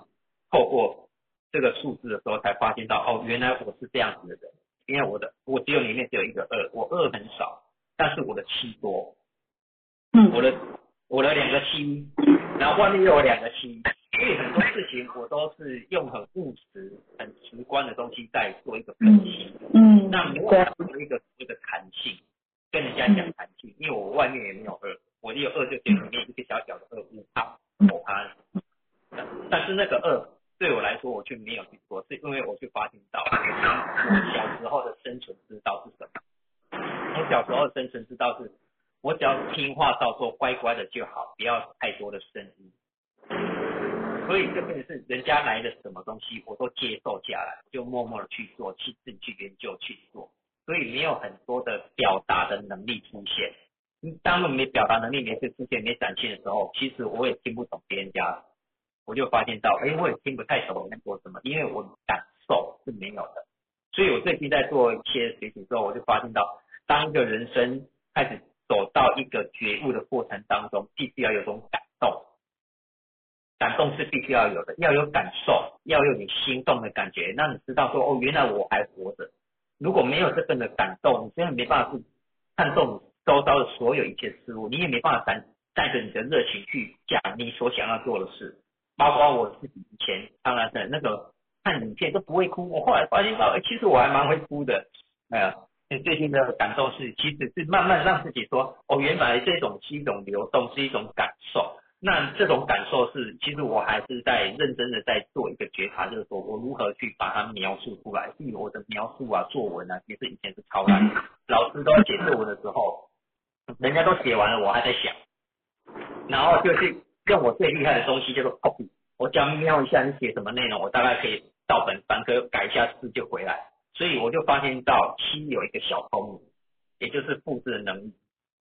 透过这个数字的时候，才发现到哦，原来我是这样子的人。因为我的我只有里面只有一个二，我二很少，但是我的七多。嗯。我的我的两个七，然后外面又有两个七，所以很多事情我都是用很务实、很直观的东西在做一个分析。嗯。那没有一个一个弹性，跟人家讲弹性，因为我外面也没有二。我有二就点里面一个小小的二五趴五趴，但是那个二对我来说我却没有去做，是因为我去发现到我小时候的生存之道是什么？我小时候生存之道是，我只要听话照做，乖乖的就好，不要太多的声音。所以这边是人家来的什么东西，我都接受下来，就默默的去做，去自己去研究去做，所以没有很多的表达的能力出现。当我没表达能力、没出现、没展现的时候，其实我也听不懂别人家，我因为，我也听不太懂在说什么，因为我感受是没有的。所以我最近在做一些学习之后，我就发现到，当一个人生开始走到一个觉悟的过程当中，必须要有种感动，感动是必须要有的，要有感受，要有你心动的感觉，让你知道说，哦，原来我还活着。如果没有这份的感动，你真的没办法去看动。周遭的所有一切事物，你也没办法带带着你的热情去讲你所想要做的事。包括我自己以前，当然的那个看影片都不会哭，我后来发现到，其实我还蛮会哭的。哎呀，最近的感受是，其实是慢慢让自己说，哦，原来这种是一种流动，是一种感受。那这种感受是，其实我还是在认真的在做一个觉察，就是说我如何去把它描述出来。因为我的描述啊、作文啊，其实以前是超烂，老师都要写作文的时候。人家都写完了，我还在想，然后就是用我最厉害的东西，叫做 copy。我只要瞄一下你写什么内容，我大概可以照本翻科改一下字就回来。所以我就发现到七有一个小聪明，也就是复制的能力。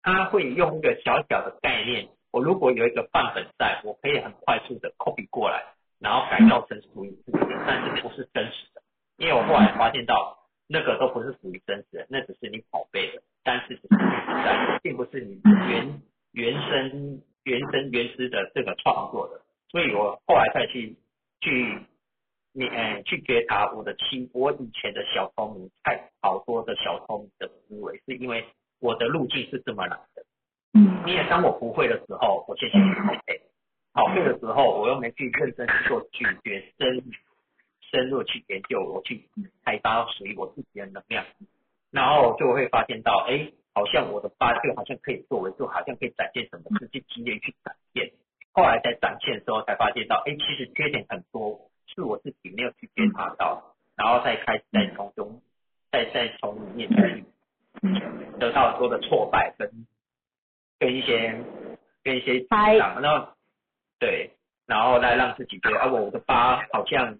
他会用一个小小的概念，我如果有一个范本在，我可以很快速的 copy 过来，然后改造成属于自己的，但是不是真实的。因为我后来发现到那个都不是属于真实的，那只是你拷贝的。但是实在，并不是你原原生原生原始的这个创作的，所以我后来再去去你呃去觉察我的亲，我以前的小聪明，太好多的小聪明的思维，是因为我的路径是这么来的。嗯。你也当我不会的时候，我先去拷贝，拷贝的时候，我又没去认真去做咀嚼深深入去研究，我去开发属于我自己的能量。然后就会发现到，哎，好像我的八就好像可以作为，就好像可以展现什么，直接积极去展现。后来在展现的时候才发现到，哎，其实缺点很多，是我自己没有去觉察到，然后再开始再从中，再再从里面去得到很多的挫败跟跟一些跟一些成长，然后对，然后来让自己觉得，啊，我的八好像。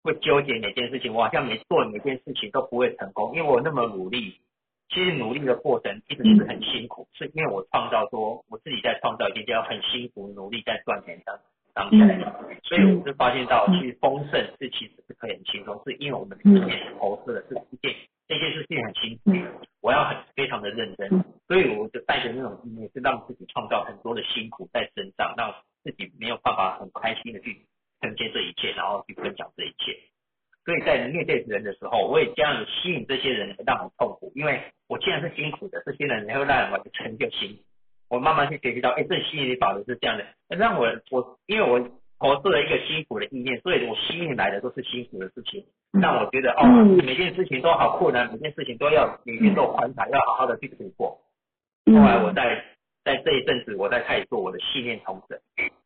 会纠结每件事情，我好像没做每件事情都不会成功，因为我那么努力，其实努力的过程一直是很辛苦，是因为我创造说我自己在创造一件要很辛苦努力在赚钱当当下，所以我就发现到其实丰盛是其实是可以很轻松，是因为我们里面投资的是一件那件事情很辛苦，我要很非常的认真，所以我就带着那种意念是让自己创造很多的辛苦在身上，让自己没有办法很开心的去。承接这一切，然后去分享这一切。所以在面对人的时候，我也这样吸引这些人，让我痛苦。因为我既然是辛苦的，这些人能够让我成就心。我慢慢去学习到，哎，这吸引力法则是这样的，让我我因为我投射了一个辛苦的意念，所以我吸引来的都是辛苦的事情，让我觉得哦，每件事情都好困难，每件事情都要每天都观察，要好好的去突破。后来我在在这一阵子，我在开始做我的信念重整。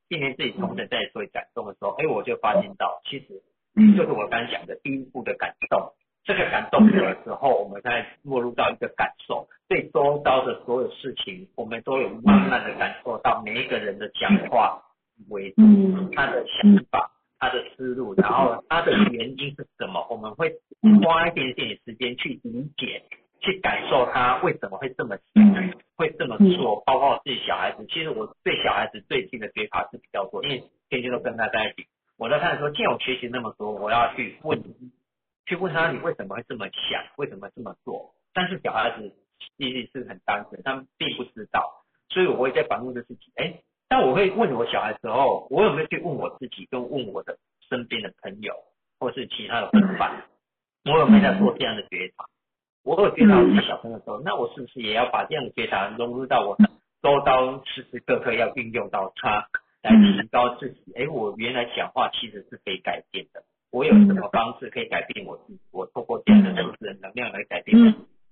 信念自己重整在做感动的时候，哎，我就发现到，其实就是我刚讲的第一步的感动。这个感动的时候，我们再落入到一个感受，对周遭的所有事情，我们都有慢慢的感受到每一个人的讲话为他的想法、他的思路，然后他的原因是什么，我们会花一点点时间去理解，去感受他为什么会这么想，会这么做，包括我自己小孩子。其实我对小孩子最近的觉察是比较多，因为天天都跟他在一起。我在看说，既然我学习那么多，我要去问，去问他你为什么会这么想，为什么这么做？但是小孩子其实是很单纯，他们并不知道，所以我会在反问的事情。哎，但我会问我小孩时候，我有没有去问我自己，跟问我的身边的朋友，或是其他的伙伴，我有没有在做这样的觉察？我有觉察我是小朋友的时候，那我是不是也要把这样的觉察融入到我周遭，时时刻刻要运用到它，来提高自己？哎，我原来讲话其实是可以改变的，我有什么方式可以改变我自己？我透过这样的数字的能量来改变。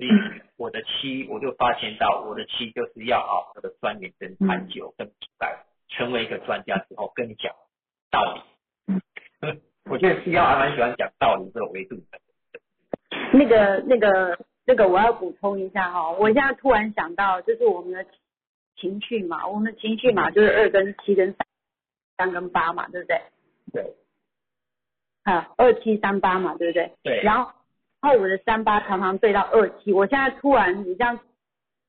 所以我的七，我就发现到我的七就是要好好的钻研跟探究跟明白，成为一个专家之后跟你讲道理。(laughs) 我觉得七幺还蛮喜欢讲道理这个维度的。那个、那个、那个，我要补充一下哈，我现在突然想到，就是我们的情绪嘛，我们的情绪嘛，就是二跟七跟三，三跟八嘛，对不对？对。啊，二七三八嘛，对不对？对。然后，然后我的三八常常对到二七，我现在突然你这样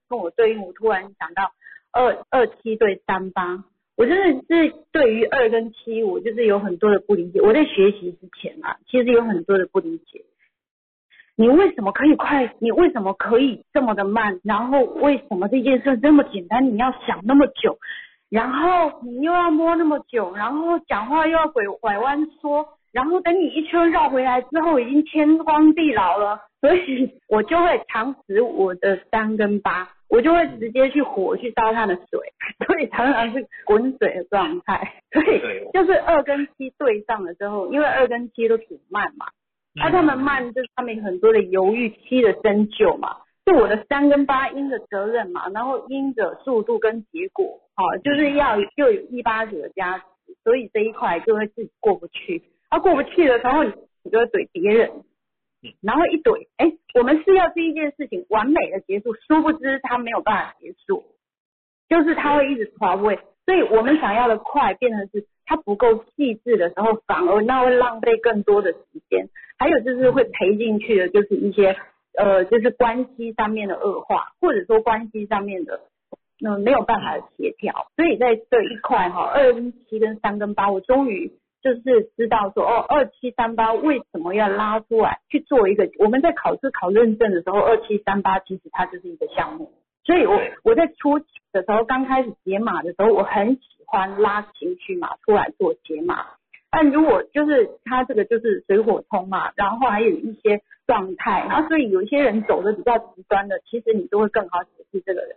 跟我对应，我突然想到二二七对三八，我真的是对于二跟七，我就是有很多的不理解。我在学习之前啊，其实有很多的不理解。你为什么可以快？你为什么可以这么的慢？然后为什么这件事这么简单？你要想那么久，然后你又要摸那么久，然后讲话又要拐拐弯说，然后等你一圈绕回来之后，已经天荒地老了。所以我就会常使我的三跟八，我就会直接去火去烧它的水，(laughs) 所以常常是滚水的状态。所以，就是二跟七对上了之后，因为二跟七都挺慢嘛。那他们慢，就是他们很多的犹豫期的深究嘛，是我的三跟八因的责任嘛，然后因着速度跟结果，好，就是要又有一八九的加持，所以这一块就会自己过不去，他过不去的时候，你就会怼别人，然后一怼，哎，我们是要这一件事情完美的结束，殊不知他没有办法结束，就是他会一直滑位，所以我们想要的快变成是。它不够细致的时候，反而那会浪费更多的时间。还有就是会赔进去的，就是一些呃，就是关系上面的恶化，或者说关系上面的嗯没有办法协调。所以在这一块哈，二跟七跟三跟八，我终于就是知道说哦，二七三八为什么要拉出来去做一个？我们在考试考认证的时候，二七三八其实它就是一个项目。所以我我在初期的时候，刚开始解码的时候，我很。拉情绪嘛出来做解码，但如果就是他这个就是水火通嘛，然后还有一些状态，然后所以有一些人走的比较极端的，其实你都会更好解释这个人。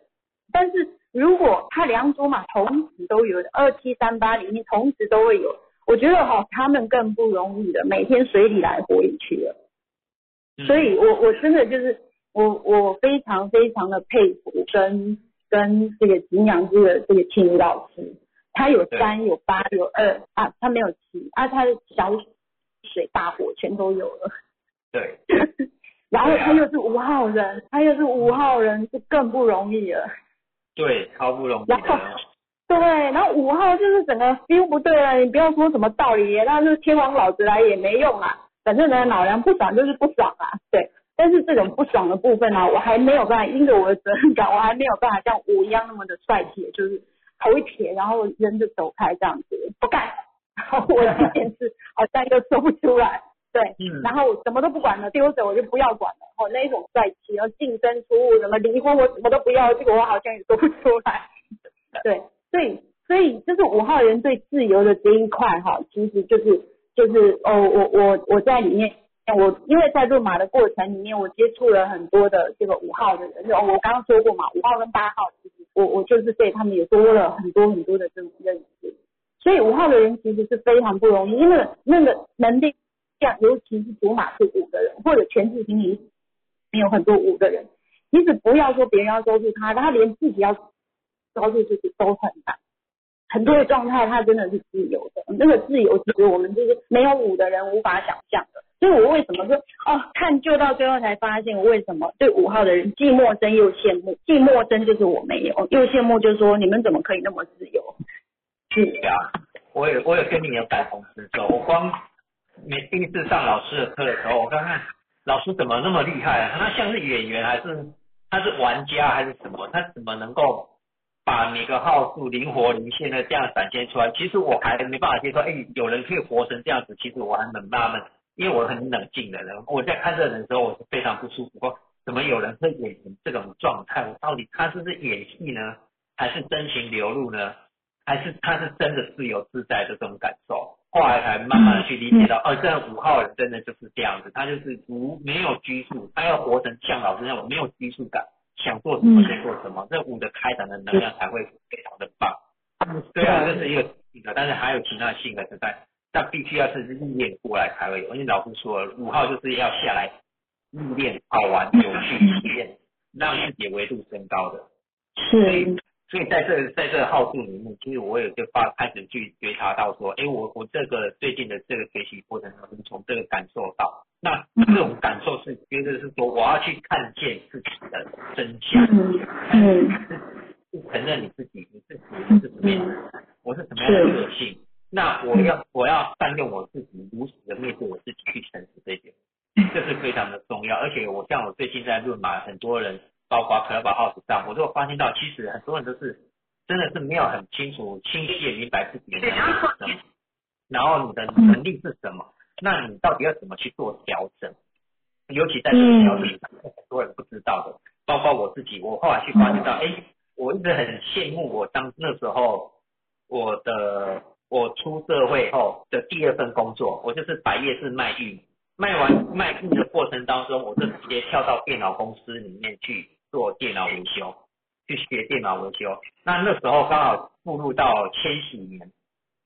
但是如果他两组嘛同时都有，二七三八里面同时都会有，我觉得哈他们更不容易的，每天水里来火里去了。所以我我真的就是我我非常非常的佩服跟跟这个景仰这个这个青怡老师。他有三有八有二啊，他没有七啊，他的小水大火全都有了。对。(laughs) 然后他又是五号人，他又是五号人，就更不容易了。对，超不容易。然后，对，然后五号就是整个 feel 不对了，你不要说什么道理，那是天王老子来也没用啊。反正呢，老娘不爽就是不爽啊。对。但是这种不爽的部分呢，我还没有办法，因着我的责任感，我还没有办法像五一样那么的帅气，就是。头一撇，然后人就走开这样子，不干。然 (laughs) 后我这件事好像又说不出来，对，然后什么都不管了，丢着我就不要管了。哦，那一种帅气，然后净身出户，什么离婚我什么都不要，这个我好像也说不出来。(laughs) 对，所以所以就是五号人对自由的这一块哈，其实就是就是哦，我我我在里面，我因为在入马的过程里面，我接触了很多的这个五号的人，我刚刚说过嘛，五号跟八号。我我就是对他们也多了很多很多的这种认识，所以五号的人其实是非常不容易，因为那个能力，像尤其是主马是五个人，或者全智星里面有很多五个人，即使不要说别人要收住他，他连自己要收住自己都很难。很多的状态他真的是自由的，那个自由其实我们就是没有五的人无法想象的。所以我为什么说哦，探究到最后才发现，为什么对五号的人既陌生又羡慕，既陌生就是我没有，又羡慕就是说你们怎么可以那么自由？是啊，我也我也跟你有感同身受。我光每第一次上老师的课的时候，我刚看老师怎么那么厉害啊？他像是演员还是他是玩家还是什么？他怎么能够把每个号数灵活灵现的这样展现出来？其实我还没办法接受，哎，有人可以活成这样子，其实我还很纳闷，因为我很冷静的人，我在看这个人的时候，我是非常不舒服。说怎么有人会演成这种状态？我到底他是不是演戏呢，还是真情流露呢？还是他是真的自由自在的这种感受？后来才慢慢的去理解到，哦，这五号人真的就是这样子，他就是无没有拘束，他要活成像老师那种没有拘束感，想做什么就做什么，这五的开展的能量才会非常的棒。对啊，这是一个性格，但是还有其他的性格是在，但必须要是历练过来才会有。因为老师说了，五号就是要下来历练、好玩、有趣、体验，(laughs) 让自己维度升高的。是。所以在这在这个号数里面，其实我也就发开始去觉察到说，哎，我我这个最近的这个学习过程当中，从这个感受到，那这种感受是觉得是说，我要去看见自己的真相，嗯，是承认你自己，你自己是什么样的，我是什么样的个性，那我要我要善用我自己，如实的面对我自己去诚实这一点，这是非常的重要。而且我像我最近在论嘛，很多人。包括 Clubhouse 上，我都发现到，其实很多人都是真的是没有很清楚、清晰的明白自己的能力是什么，然后你的能力是什么，那你到底要怎么去做调整？尤其在这个调整上，很多人不知道的，包括我自己，我后来去发现到，哎，我一直很羡慕我当那时候我的我出社会后的第二份工作，我就是百叶是卖玉，卖完卖玉的过程当中，我就直接跳到电脑公司里面去。做电脑维修，去学电脑维修。那那时候刚好步入到千禧年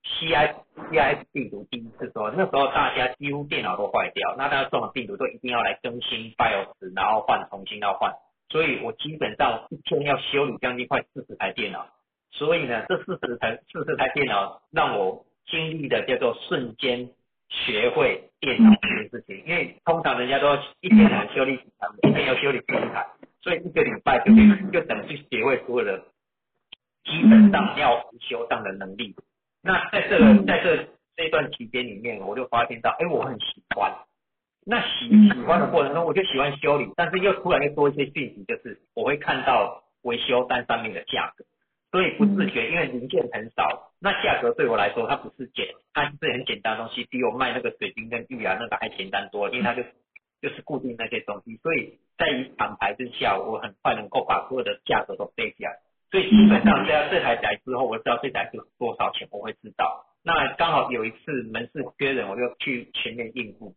，C I C I S 病毒第一次说，那时候大家几乎电脑都坏掉，那大家中了病毒都一定要来更新 BIOS，然后换重新要换。所以我基本上一天要修理将近快四十台电脑。所以呢，这四十台四十台电脑让我经历的叫做瞬间学会电脑这件事情。因为通常人家都一天能修理几台，一天要修理十台。所以一个礼拜就可以就等于学会所有的基本上要修上的能力。那在这个在这这段期间里面，我就发现到，哎，我很喜欢。那喜喜欢的过程中，我就喜欢修理，但是又突然又多一些讯息，就是我会看到维修单上面的价格，所以不自觉，因为零件很少，那价格对我来说它不是简，它是很简单的东西，比我卖那个水晶跟玉啊那个还简单多，因为它就。就是固定那些东西，所以在一厂牌之下，我很快能够把所有的价格都背下来。所以基本上这这台来之后，我知道这台是多少钱，我会知道。那刚好有一次门市缺人，我就去前面应付，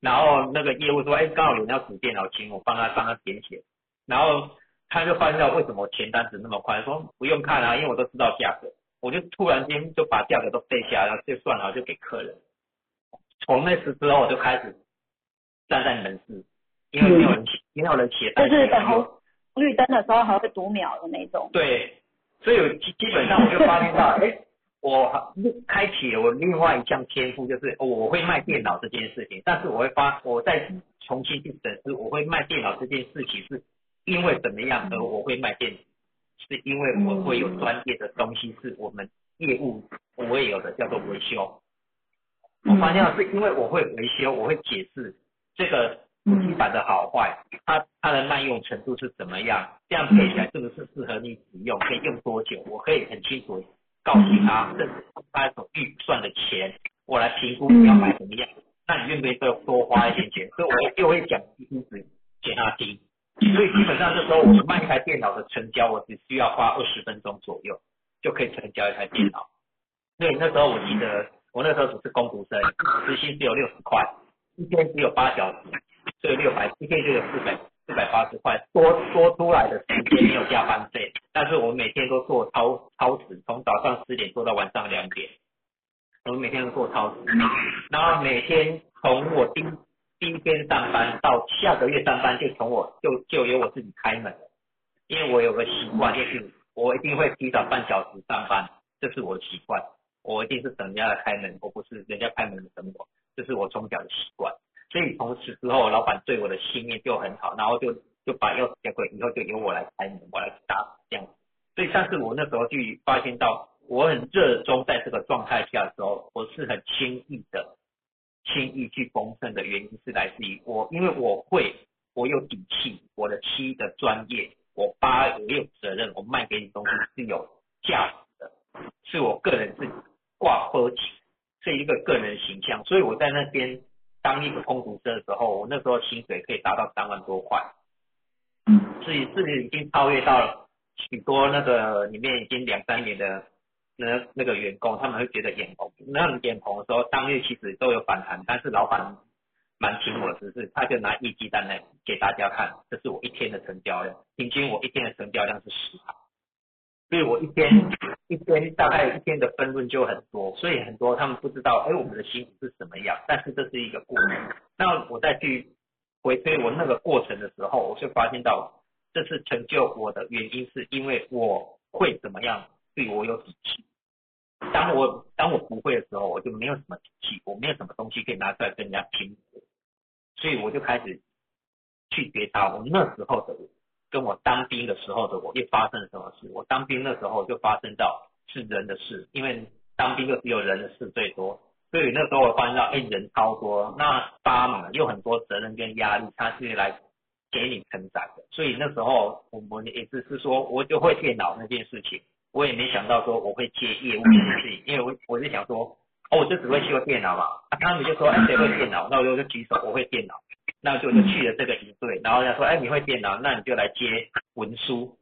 然后那个业务说，哎，刚好有人要组电脑，请我帮他帮他填写。然后他就发现到为什么填单子那么快，说不用看啊，因为我都知道价格。我就突然间就把价格都背下来，然后就算了，就给客人。从那时之后，我就开始。站在门市，因为没有人写，没有人写单。就是等红绿灯的时候还会读秒的那种。对，所以基基本上我就发现到，(laughs) 哎，我开启我另外一项天赋，就是我会卖电脑这件事情。但是我会发，我再重新去审视，我会卖电脑这件事情是因为怎么样而我会卖电脑，是因为我会有专业的东西是我们业务不会有的，叫做维修。我发现是因为我会维修，我会解释。这个主机板的好坏，它它的耐用程度是怎么样？这样配起来是不是适合你使用？可以用多久？我可以很清楚告诉他，甚至他所预算的钱，我来评估你要买什么样。那你愿不愿意多多花一点钱？所以我又会讲因子给他听。所以基本上这时候我卖一台电脑的成交，我只需要花二十分钟左右就可以成交一台电脑。所以那时候我记得我那时候只是工读生，时薪只有六十块。一天只有八小时，所以六百一天就有四百四百八十块，多多出来的时间没有加班费，但是我每天都做超超时，从早上十点做到晚上两点，我每天都做超时，然后每天从我第第一天上班到下个月上班，就从我就就由我自己开门，因为我有个习惯，就是我一定会提早半小时上班，这是我的习惯，我一定是等人家来开门，我不是人家开门等我。这是我从小的习惯，所以从此之后，老板对我的信念就很好，然后就就把钥匙交给以后就由我来开门，我来打这样。所以，但是我那时候去发现到，我很热衷在这个状态下的时候，我是很轻易的轻易去丰盛的原因是来自于我，因为我会，我有底气，我的七的专业，我八我有责任，我卖给你东西是有价值的，是我个人自己挂科技，是一个个人形象，所以我在那边当一个工读生的时候，我那时候薪水可以达到三万多块，所以自己已经超越到了许多那个里面已经两三年的。那那个员工他们会觉得眼红，那眼红的时候，当月其实都有反弹，但是老板蛮听我，只是他就拿一鸡蛋来给大家看，这是我一天的成交量，平均我一天的成交量是十台，所以我一天一天大概一天的分论就很多，所以很多他们不知道，哎，我们的辛苦是什么样，但是这是一个过程。那我再去回推我那个过程的时候，我就发现到，这次成就我的原因是因为我会怎么样。对我有底气，当我当我不会的时候，我就没有什么底气，我没有什么东西可以拿出来跟人家拼，所以我就开始去觉察我那时候的我，跟我当兵的时候的我，又发生了什么事？我当兵那时候就发生到是人的事，因为当兵就只有人的事最多，所以那时候我发现到，哎，人超多，那八嘛又很多责任跟压力，他是来给你承载的，所以那时候我们也只是说我就会电脑那件事情。我也没想到说我会接业务这件事情，因为我我是想说，哦，我就只会修电脑嘛。他们就说，哎，谁会电脑？那我就举手，我会电脑。那就就去了这个营队，然后他说，哎，你会电脑，那你就来接文书。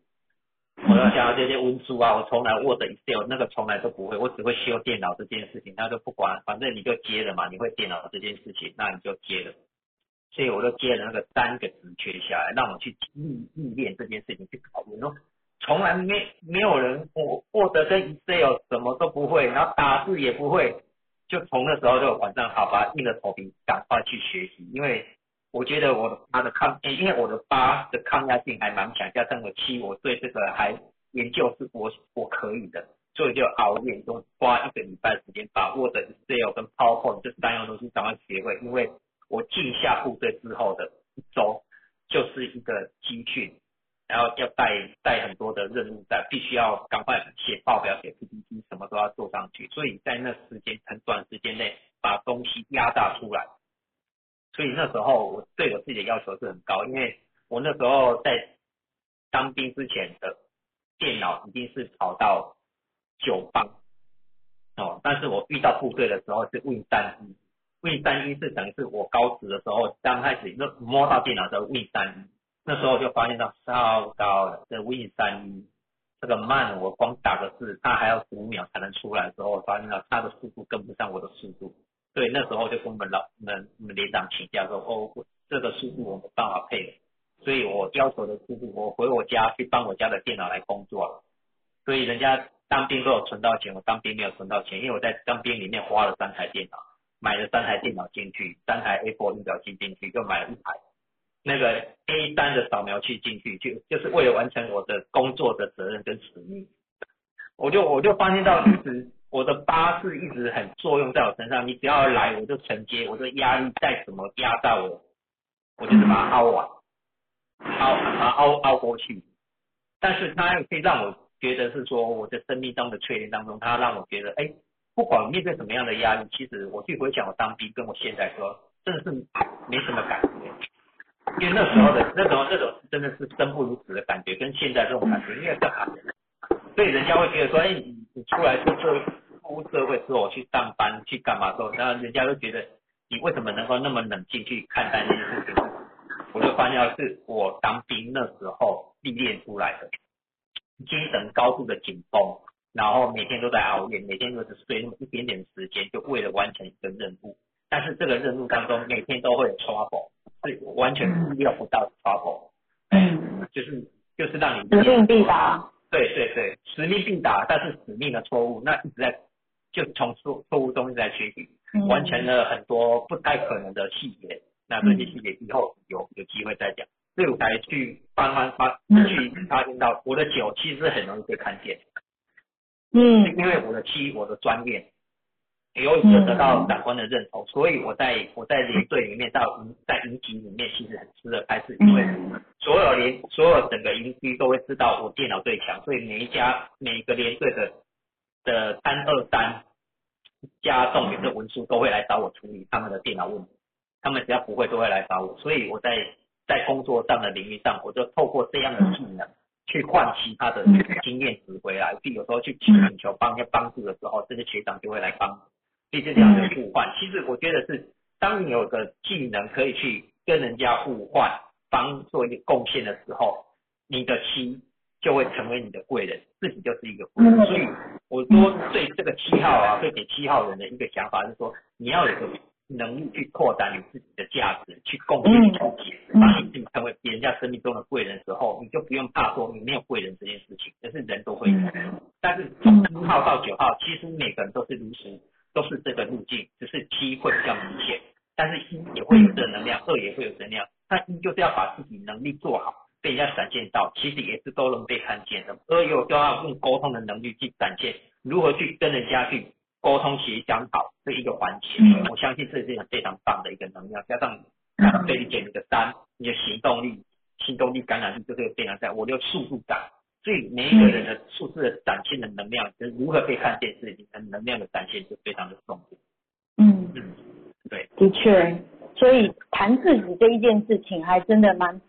我要想要这些文书啊，我从来 Word、Excel 那个从来都不会，我只会修电脑这件事情。他就不管，反正你就接了嘛，你会电脑这件事情，那你就接了。所以我就接了那个三个职缺下来，让我去历历练这件事情，去考虑说。从来没没有人我 Word 跟 Excel 什么都不会，然后打字也不会，就从那时候就晚上好吧，硬着头皮赶快去学习，因为我觉得我的八的抗，因为我的八的抗压性还蛮强，加上我七，我对这个还研究是我我可以的，所以就熬夜，就花一个礼拜时间把 Word、Excel 跟 PowerPoint 这三样东西赶快学会，因为我进下部队之后的一周就是一个集训。然后要带带很多的任务在，必须要赶快写报表、写 PPT，什么都要做上去。所以在那时间很短时间内把东西压榨出来。所以那时候我对我自己的要求是很高，因为我那时候在当兵之前的电脑已经是跑到九磅哦，但是我遇到部队的时候是 Win 三一，Win 三一是等于是我高职的时候刚开始那摸到电脑的 Win 三一。那时候就发现到超高了，这 Win 三一这个慢，我光打个字，它还要五秒才能出来的时候，发现到它的速度跟不上我的速度，所以那时候就跟我们老、我们我们连长请假说，哦，这个速度我没办法配，所以我要求的速度，我回我家去帮我家的电脑来工作了。所以人家当兵都有存到钱，我当兵没有存到钱，因为我在当兵里面花了三台电脑，买了三台电脑进去，三台 A4 印表机进去，就买了一台。那个 A 三的扫描器进去，就就是为了完成我的工作的责任跟使命。我就我就发现到，其实我的八字一直很作用在我身上。你只要来，我就承接，我的压力再怎么压到我，我就是把它凹完，凹把它凹凹过去。但是它又可以让我觉得是说，我的生命中的淬炼当中，它让我觉得，哎，不管面对什么样的压力，其实我去回想我当兵，跟我现在说，真的是没什么感觉。因为那时候的那种那种真的是生不如死的感觉，跟现在这种感觉，因为干嘛？所以人家会觉得说，哎，你你出来出社出社会之后去上班去干嘛之后，那人家都觉得你为什么能够那么冷静去看待这些事情？我就发现是我当兵那时候历练出来的，精神高度的紧绷，然后每天都在熬夜，每天都是睡那么一点点时间，就为了完成一个任务。但是这个任务当中，每天都会有 trouble。是完全意料不到的 trouble，嗯，就是就是让你使命必达，对对对，使命必达，但是使命的错误，那一直在就从错错误中一直在学习，完成了很多不太可能的细节，那这些细节以后有有机会再讲，所以我才去慢慢发去发现到我的酒其实很容易被看见，嗯，因为我的七我的专业。有一个得到长官的认同，所以我在我在连队里面到营在营级里面其实很吃得开，是因为所有连所有整个营区都会知道我电脑最强，所以每一家每一个连队的的三二三加重点的文书都会来找我处理他们的电脑问题，他们只要不会都会来找我，所以我在在工作上的领域上，我就透过这样的技能去换其他的经验值回来，就有时候去请求帮人家帮助的时候，这些学长就会来帮，所以这样的互换，其实我觉得是当你有个技能可以去跟人家互换，帮做一个贡献的时候，你的心。就会成为你的贵人，自己就是一个贵人。所以我说对这个七号啊，会给七号人的一个想法是说，你要有个能力去扩展你自己的价值，去贡献自己，当你自己成为别人家生命中的贵人的时候，你就不用怕说你没有贵人这件事情，但是人都会有。但是从一号到九号，其实每个人都是如此，都是这个路径，只是七会比较明显，但是一也会有正能量，二也会有能量，但一就是要把自己能力做好。被人家展现到，其实也是都能被看见的。而有都要用沟通的能力去展现，如何去跟人家去沟通协商好这一个环节。我相信这是一个非常棒的一个能量，加上对你给你的三，你的行动力、行动力、感染力，这个非常在。我的速度感，所以每一个人的数字的展现的能量，就是如何被看见，是你的能量的展现就非常的重要。嗯嗯，对，的确，所以谈自己这一件事情，还真的蛮。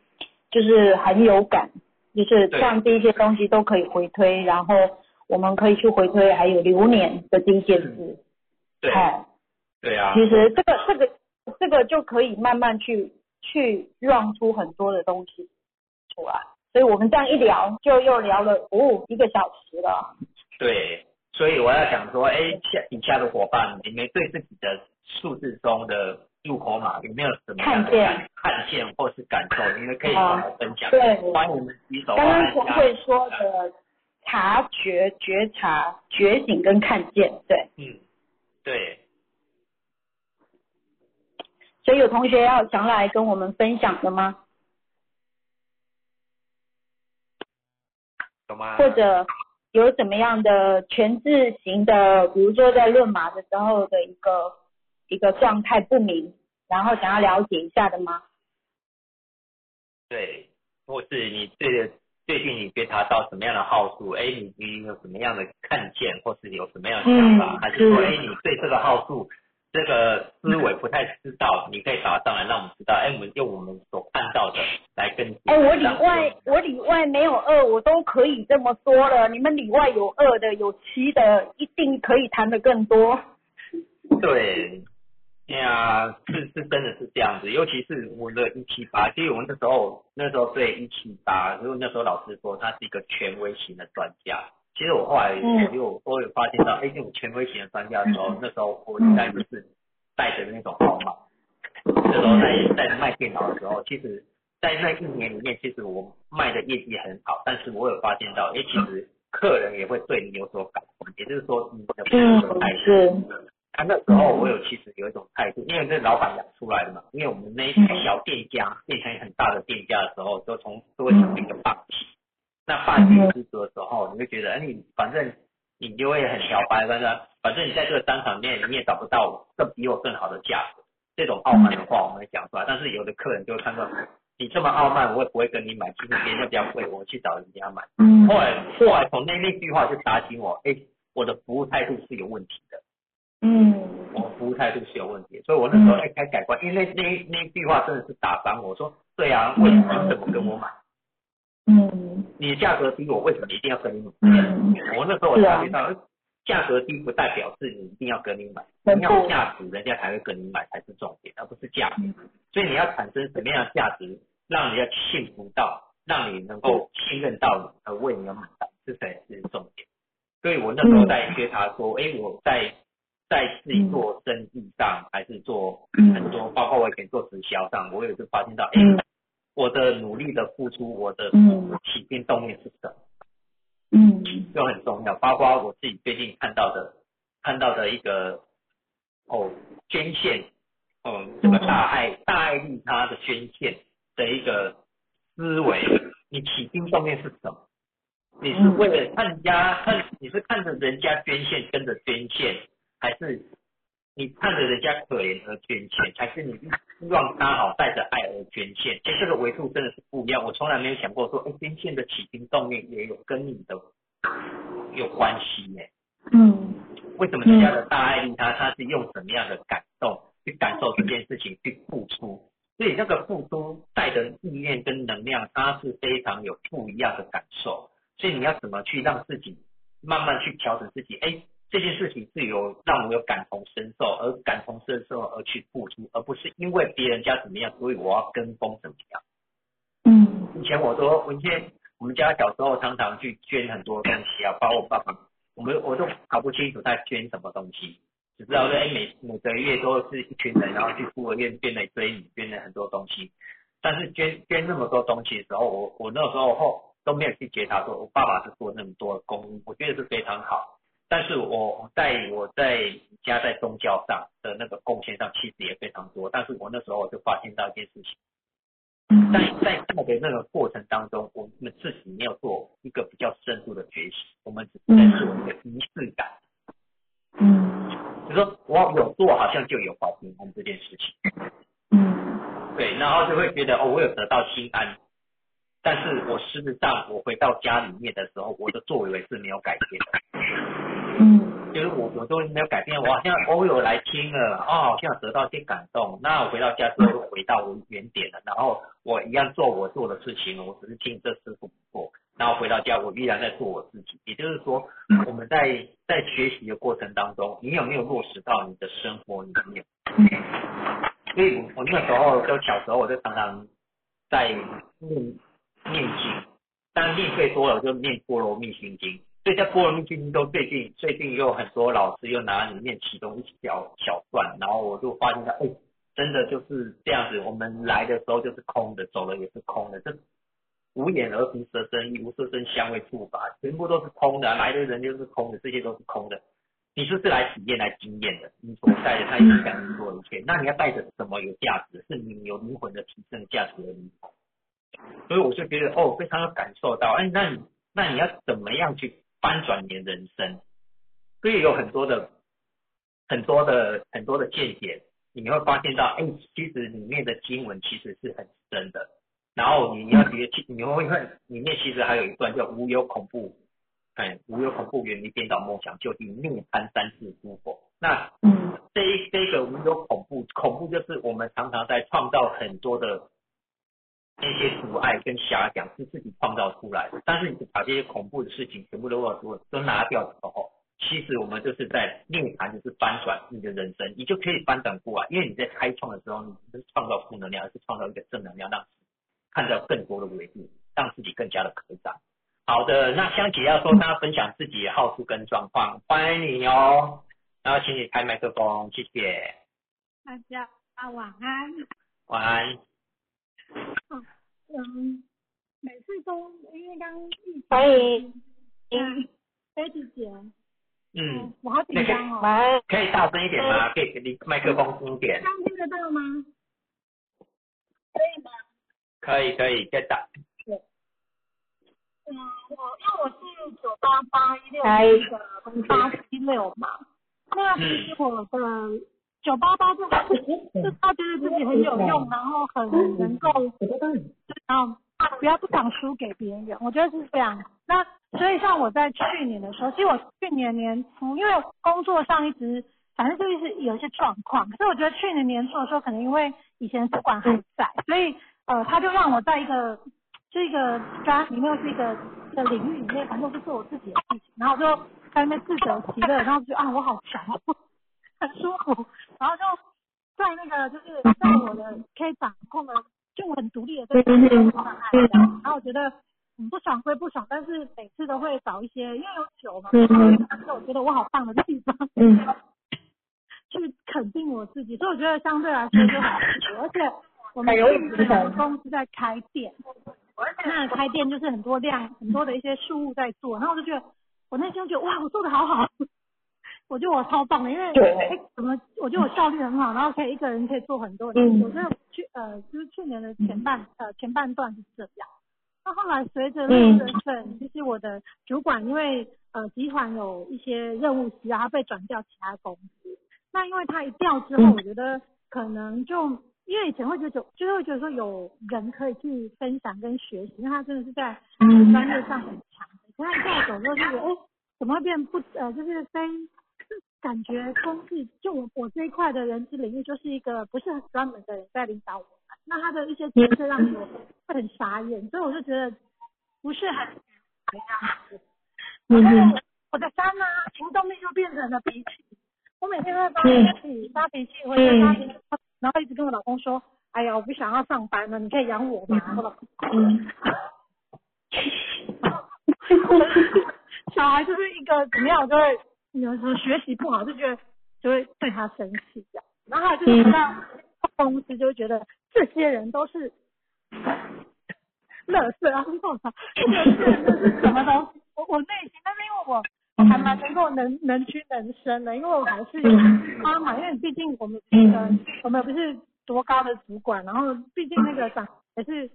就是很有感，就是像这些东西都可以回推，然后我们可以去回推，还有流年的这一件事，对，对啊，其实这个这个这个就可以慢慢去去让出很多的东西出来，所以我们这样一聊，就又聊了哦一个小时了。对，所以我要想说，哎，下底下的伙伴，你们对自己的数字中的。入口码有没有什么看见看见或是感受？你们可以跟我分享。对，欢迎我们举手。刚刚陈慧说的察觉、觉察、觉醒跟看见，对。嗯，对。所以有同学要想来跟我们分享的吗？有吗？或者有怎么样的全字型的，比如说在论马的时候的一个。一个状态不明，然后想要了解一下的吗？对，或是你对最近你觉察到什么样的号数？哎，你你有什么样的看见，或是有什么样的想法？还是说，哎，你对这个号数这个思维不太知道？(laughs) 你可以打上来，让我们知道。哎，我们用我们所看到的来跟。哎，我里外我里外没有二，我都可以这么说了。你们里外有二的，有七的，一定可以谈的更多。对。对啊，是是真的是这样子，尤其是我的一七八，其实我们那时候那时候对一七八，因为那时候老师说他是一个权威型的专家，其实我后来我又我有发现到，哎，这种权威型的专家的时候，那时候我应该就是带着那种号码，那时候在在卖电脑的时候，其实，在那一年里面，其实我卖的业绩很好，但是我有发现到，哎，其实客人也会对你有所感动，也就是说你的服务态度。他那时候我有其实有一种态度，因为是老板养出来的嘛。因为我们那小店家变成很大的店家的时候，都从都会成为一个霸气。那霸气之足的时候，你会觉得，哎，你反正你就会很小白，反正反正你在这个商场面你也找不到我更比我更好的价格。这种傲慢的话我们会讲出来，但是有的客人就会看到你这么傲慢，我也不会跟你买。其实别人比较贵，我去找人家买。后来后来从那那句话就打醒我，哎，我的服务态度是有问题的。嗯，我服务态度是有问题，所以我那时候才改观，因为那那那句话真的是打翻我说，对啊，为什么怎么跟我买？嗯，你价格低，我为什么一定要跟你买？嗯，我那时候我察觉到，价格低不代表是你一定要跟你买，你要价值，人家才会跟你买才是重点，而不是价格。所以你要产生什么样的价值，让人家信服到，让你能够信任到你，而为你而买单，这才是重点。所以我那时候在觉察说，哎，我在。在自己做生意上，还是做很多，包括我以前做直销上，我也是发现到，哎，我的努力的付出，我的起心动念是什么？嗯，就很重要。包括我自己最近看到的，看到的一个哦，捐献，哦，这个大爱大爱利他的捐献的一个思维，你起心动念是什么？你是为了看人家看，你是看着人家捐献，跟着捐献。还是你看着人家可怜而捐献，还是你希望他好带着爱而捐献？其实这个维度真的是不一样。我从来没有想过说，哎，捐献的起心动念也有跟你的有关系呢。嗯，为什么人家的大爱力他他是用什么样的感动去感受这件事情去付出，所以那个付出带的意念跟能量，它是非常有不一样的感受。所以你要怎么去让自己慢慢去调整自己？哎，这件事情是有让我有感同身受，而感同身受而去付出，而不是因为别人家怎么样，所以我要跟风怎么样。嗯，以前我说，我以前我们家小时候常常去捐很多东西啊，包括我爸爸，我们我都搞不清楚他捐什么东西，只知道说，哎，每每个月都是一群人，然后去孤儿院捐了一堆米，捐了很多东西。但是捐捐那么多东西的时候，我我那时候后都没有去觉察说，我爸爸是做那么多公益，我觉得是非常好。但是我在我在家在宗教上的那个贡献上，其实也非常多。但是我那时候就发现到一件事情。在在这的那个过程当中，我们自己没有做一个比较深度的学习，我们只是在做一个仪式感。嗯，就说我有做，好像就有保平安这件事情。嗯，对，然后就会觉得哦，我有得到心安。但是我事实上，我回到家里面的时候，我的作为是没有改变的。嗯。就是我我都没有改变，我好像偶尔来听了，哦，好像得到一些感动。那我回到家之后又回到我原点了，然后我一样做我做的事情，我只是听这师傅做。然后回到家，我依然在做我自己。也就是说，我们在在学习的过程当中，你有没有落实到你的生活里面？所以我我那时候就小时候我就常常在念念经，但念最多了就念《波罗蜜心经》。所以在波罗蜜经都最近最近有很多老师又拿里面其中一小小段，然后我就发现到，哎，真的就是这样子。我们来的时候就是空的，走了也是空的。这无眼而鼻舌身意，无色声香味触法，全部都是空的。来的人就是空的，这些都是空的。你就是来体验、来经验的。你所带的它影响你做一切。那你要带着什么有价值？是你有灵魂的提升价值而已。所以我就觉得，哦，非常有感受到，哎，那你那你要怎么样去？翻转你的人生，所以有很多的、很多的、很多的见解，你会发现到，哎，其实里面的经文其实是很深的。然后你要觉得，你会看里面其实还有一段叫“无有恐怖”，哎，“无有恐怖，远离颠倒梦想，就地涅槃三世诸佛”。那这一这个“无有恐怖”，恐怖就是我们常常在创造很多的。那些阻碍跟遐想是自己创造出来的，但是你把这些恐怖的事情全部都都都拿掉的时候，其实我们就是在涅槃，就是翻转你的人生，你就可以翻转过来。因为你在开创的时候，你不是创造负能量，而是创造一个正能量，让看到更多的维度，让自己更加的成长。好的，那香姐要说她分享自己的好处跟状况，欢迎你哦。然后请你开麦克风，谢谢。大家晚安。晚安。嗯，每次都因为刚疫情，欢迎，嗯，菲子姐，嗯，我好紧张哦，可以大声一点吗？可以离麦克风近一点。刚听得到吗？可以吗？可以可以，再打。对，嗯，我因为我是九八八一六的八七六嘛，那其实我的。九八八就就他觉得自己很有用，然后很能够，然后不要不想输给别人，我觉得是这样。那所以像我在去年的时候，其实我去年年初因为工作上一直反正就是有一些状况，可是我觉得去年年初的时候，可能因为以前主管还在，所以呃他就让我在一个这个专里面是一个的领域里面，反正是做我自己的事情，然后我就在那边自得其乐，然后就啊我好强。很舒服，然后就在那个就是在我的可以掌控的，就很独立的这个状态然后我觉得嗯不爽归不爽，但是每次都会找一些，因为有酒嘛，但是我觉得我好棒的地方，嗯，去肯定我自己，所以我觉得相对来说就很舒服，而且我们公司在开店，那开店就是很多量很多的一些事物在做，然后我就觉得我内心觉得哇我做的好好。我觉得我超棒的，因为哎，怎么？我觉得我效率很好，(laughs) 然后可以一个人可以做很多。嗯。我觉得去呃，就是去年的前半呃前半段是这样。那后来随着那个身份，其实我的主管因为呃集团有一些任务需要，他被转调其他公司。那因为他一调之后，我觉得可能就因为以前会觉得就就会觉得说有人可以去分享跟学习，因为他真的是在专业上很强。可他一调走之后就觉得哎，怎么会变不呃就是非。感觉公司就我我这一块的人资领域就是一个不是很专门的人在领导我，那他的一些决策让我会很傻眼，所以我就觉得不是很这样子。然后我的三呢，行动力就变成了脾气，我每天都在发脾气，发脾气，我就发脾气，然后一直跟我老公说，哎呀，我不想要上班了，你可以养我吗？我老公，嗯。(laughs) (laughs) 小孩就是一个怎么样，就会有时候学习不好，就觉得就会对他生气这样。然后就是回到公司，就觉得这些人都是乐色啊，这些人这是什么东西？我我内心，但是因为我还蛮能够能能屈能伸的，因为我还是有妈妈，因为毕竟我们那个我们不是多高的主管，然后毕竟那个长也是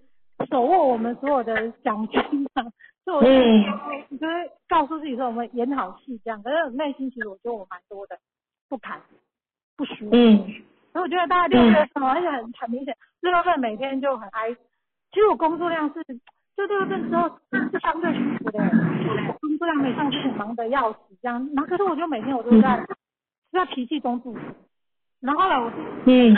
手握我们所有的奖金嘛。所以我就会告诉自己说，我们演好戏这样。可是内心其实我觉得我蛮多的不堪、不舒服。嗯。所以我觉得大概六月份，而且很很明显，六月份每天就很哀。其实我工作量是，就六月份之后是相对舒服的，工作量没上之前忙得要死这样。然后可是我就每天我都在在脾气中度过。然后来我嗯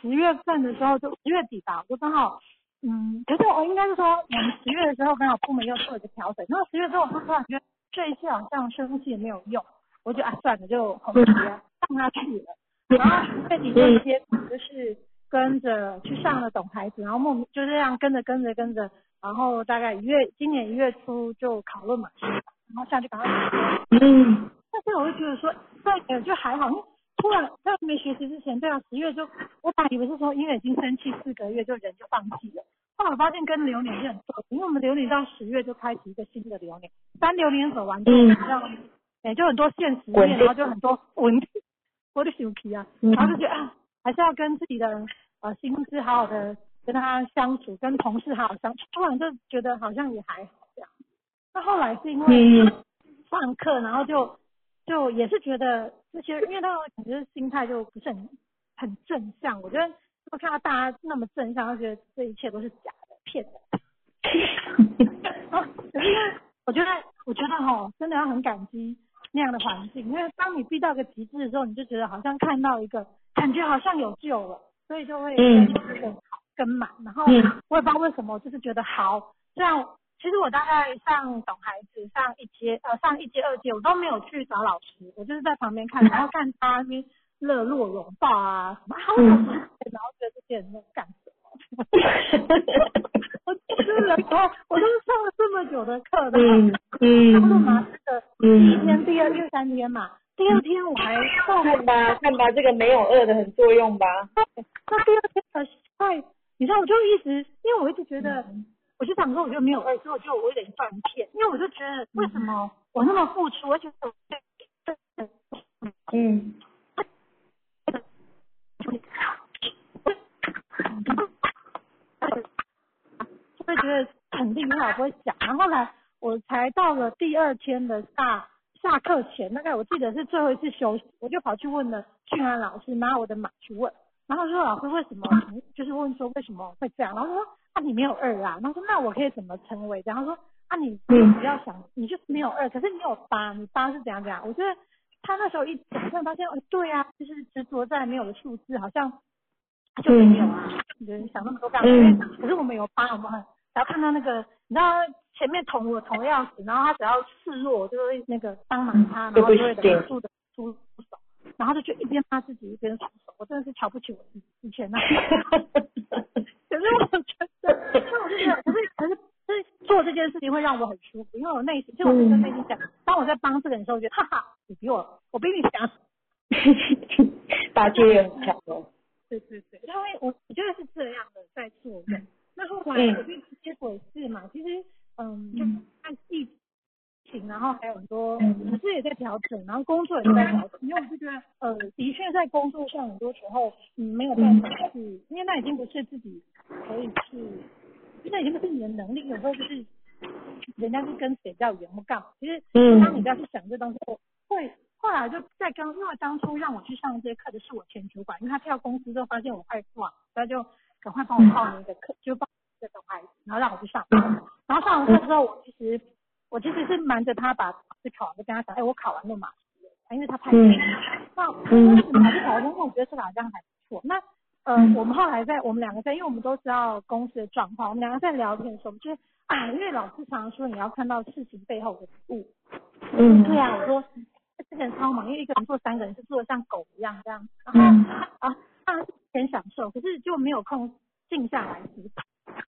十月份的时候就十月底吧，就刚好。嗯，可是我应该是说，我们十月的时候刚好部门又做了一个调整，然后十月之后我突然觉得这一次好像生气也没有用，我就啊算了，就红旗让他去了。然后十月底就接就是跟着去上了懂孩子，然后莫名就这样跟着跟着跟着，然后大概一月今年一月初就考论嘛，然后下去赶快。嗯。但是我就觉得说，对，就还好。突然在没学习之前，对啊，十月就我本来以为是说因为已经生气四个月就人就放弃了，后来我发现跟流年是很对，因为我们流年到十月就开启一个新的流年，三流年走完之后，让哎就很多现实面，然后就很多问题，我的手皮啊，然后就觉得啊还是要跟自己的呃心思好好的跟他相处，跟同事好好相处，突然就觉得好像也还好这样。那后来是因为上课，然后就。就也是觉得这些，因为他们感觉心态就不是很很正向。我觉得我看到大家那么正向，他觉得这一切都是假的、骗的。(laughs) 可是因为我觉得，我觉得哈，真的要很感激那样的环境，因为当你逼到个极致的时候，你就觉得好像看到一个，感觉好像有救了，所以就会跟跟跟满。然后我也不知道为什么，就是觉得好，这样。其实我大概上小孩子上一阶呃上一阶二阶我都没有去找老师，我就是在旁边看，然后看他那边热络拥抱啊什么，然后觉得这些人在干什么？我就是哦，我都上了这么久的课的，嗯嗯，上了马斯的第一天、第二天、三天嘛，第二天我还看吧看吧，这个没有二的很作用吧？那第二天的快，你知道我就一直，因为我一直觉得。我就想说，我就没有二，所以我就我有点断片，因为我就觉得为什么我那么付出，而且我嗯，就会觉得很厉害，不会讲。然后来我才到了第二天的下下课前，大概我记得是最后一次休息，我就跑去问了俊安老师，拿我的码去问，然后说老师为什么，就是问说为什么会这样，然后说。啊，你没有二啊？然后说那我可以怎么成为？然后说啊，你不要想，你就是没有二，可是你有八，你八是怎样怎样？我觉得他那时候一讲，突然发现，哦，对啊，就是执着在没有的数字，好像就没有啊。人想那么多干嘛？可是我们有八，我们很，然后看到那个，你知道前面捅我捅的要死，然后他只要示弱，我就会那个帮忙他，然后就会忍住的出手，然后他就一边骂自己一边出手，我真的是瞧不起我自己以前那。(laughs) 可是我觉得，那我就觉得，可是可是，就是做这件事情会让我很舒服，因为我内心，就我跟内心讲，当我在帮这个人的时候，我觉得哈哈，你比我，我比你强，(laughs) 大姐也很强哦。对对对，因为我我觉得是这样的在做的。那后来我就结果是嘛，其实嗯，就看疫情，然后还有很多，可是也在调整，然后工作也在调整，因为我就觉得，呃，的确在工作上很多时候，嗯，没有办法去，因为那已经不是自己。可以去，那已经不是你的能力，有时候就是人家是跟谁叫远或干嘛。其实，当你不要去想这东西，会后来就在刚，因为当初让我去上这些课的是我前主管，因为他跳公司之后发现我快挂，他就赶快帮我报那个课，就报这个孩子，然后让我去上。然后上完课之后，我其实我其实是瞒着他把考试考完，就跟他讲，哎，我考完了嘛，哎，因为他太累。那我为什么还是跑通？我觉得这个好像还不错。那呃，我们后来在我们两个在，因为我们都知道公司的状况，我们两个在聊天的时候，我们就啊，因为老师常常说你要看到事情背后的物。嗯。对啊，我说之前超忙，因为一个人做三个人是做的像狗一样这样。然后啊，当然是很享受，可是就没有空静下来思考。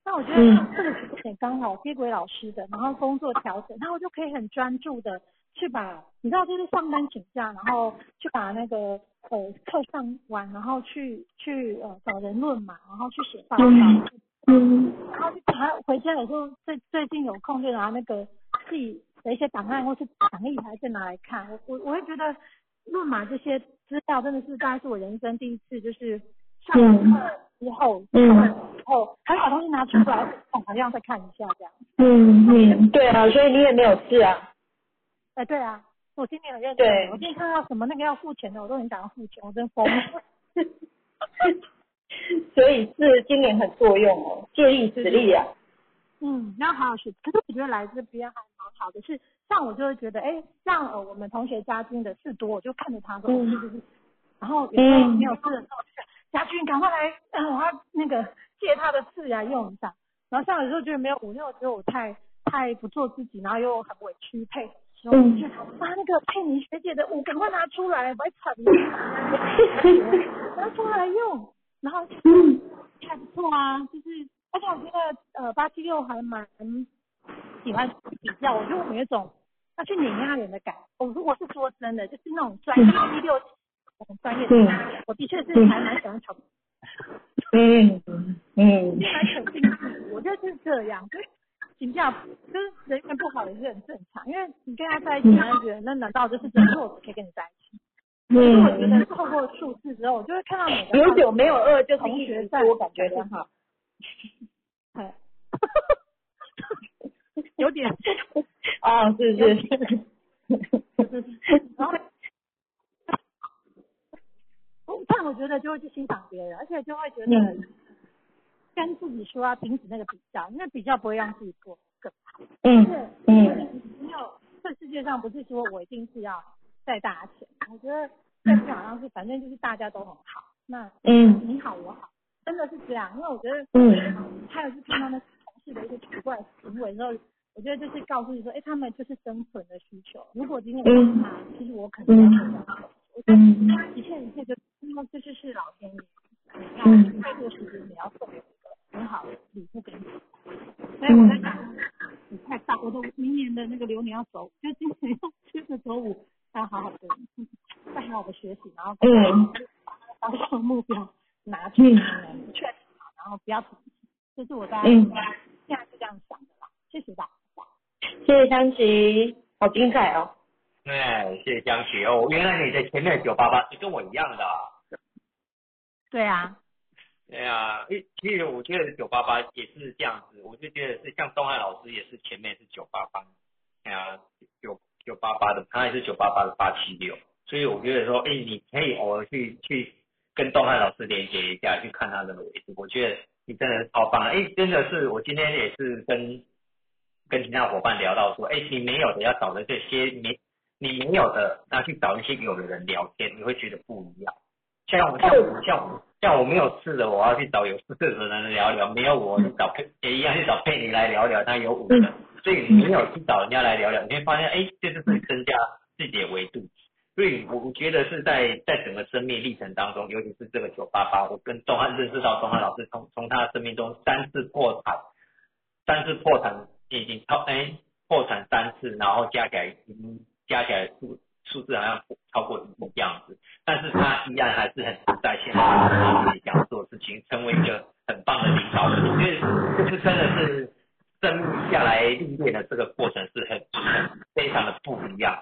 那我觉得这个时间点刚好接轨老师的，然后工作调整，那我就可以很专注的去把，你知道就是上班请假，然后去把那个呃课上完，然后去去呃找人论嘛，然后去写报告，嗯，然后就他回家有时候最最近有空就拿那个自己的一些档案或是讲义还是拿来看，我我我会觉得论嘛这些资料真的是大概是我人生第一次就是上课。之后，嗯，然后还把东西拿出来，好像再看一下这样。嗯嗯，对啊，所以你也没有事啊。哎，对啊，我今年很认真。我今天看到什么那个要付钱的，我都很想要付钱，我真疯。(laughs) 所以是今年很作用哦，借力使力啊。嗯，那好好学。可是我觉得来这边还蛮好的，是像我就会觉得，哎，像呃我们同学家境的事多，我就看着他说，嗯，然后有时候没有事的时候。家俊，赶快来，我要那个借他的刺来用一下。然后像有时候觉得没有五六，觉得我太太不做自己，然后又很委屈配，然后就把那个佩妮学姐的舞赶快拿出来，我惨了，拿出来用。然后嗯，还不错啊，就是而且我觉得呃八七六还蛮喜欢比较，我觉得我有一种要去碾压人的感。我如果是说真的，就是那种专业一六。很专业的，我的确是还蛮喜欢炒。嗯嗯，蛮肯定我觉得就是这样，就是评价，就是人缘不好也是很正常，因为你跟他在一起，他觉得那难道就是真的我可以跟你在一起？嗯，我觉得透过数字之后，我就会看到每个有九没有二，就同学在，我感觉很好。哎，有点 (laughs) (laughs) 啊，是是。(laughs) 然后。但我觉得就会去欣赏别人，而且就会觉得跟自己说要停止那个比较，因为比较不会让自己过更好。嗯嗯。没有，这世界上不是说我一定是要再大钱，我觉得这好像是反正就是大家都很好，那嗯你好我好，真的是这样。因为我觉得嗯，还有是看到那同事的一些奇怪行为之后，我觉得就是告诉你说，哎，他们就是生存的需求。如果今天我是他，其实我可能要怎样？我觉得一切一切就。那么这就是老天爷，你要太多时间，你要送一个很好的礼物给你。所以我在想，你太大，我都明年的那个流年要走，就今年要接着走五，要好好的，再好好的学习，然后嗯，把那个目标拿去确实好，然后不要停。这是我在现在是这样想的啦。谢谢大家，谢谢江琪，好精彩哦。对，谢谢江琪哦，原来你在前面九八八是跟我一样的。对啊，对啊，诶，其实我觉得九八八也是这样子，我就觉得是像东汉老师也是前面是九八八，哎呀，九九八八的，他也是九八八的八七六，所以我觉得说，哎，你可以偶尔去去跟东汉老师连接一下，去看他的位置，我觉得你真的超棒，哎，真的是我今天也是跟跟其他伙伴聊到说，哎，你没有的要找的这些没你没有的，那去找一些有的人聊天，你会觉得不一样。像我像我像我像我没有事的，我要去找有事的人聊聊；没有我去找佩也一样去找佩妮来聊聊，他有五个，所以你没有去找人家来聊聊，你会发现，哎，这就是增加自己的维度。所以我觉得是在在整个生命历程当中，尤其是这个九八八，我跟东汉认识到东汉老师，从从他生命中三次破产，三次破产已经超哎破产三次，然后加起来已经加起来数数字好像超过一样子。但是他依然还是很在现在想做事情，成为一个很棒的领导人。因为这是真的是生命下来历练的这个过程是很很非常的不一样。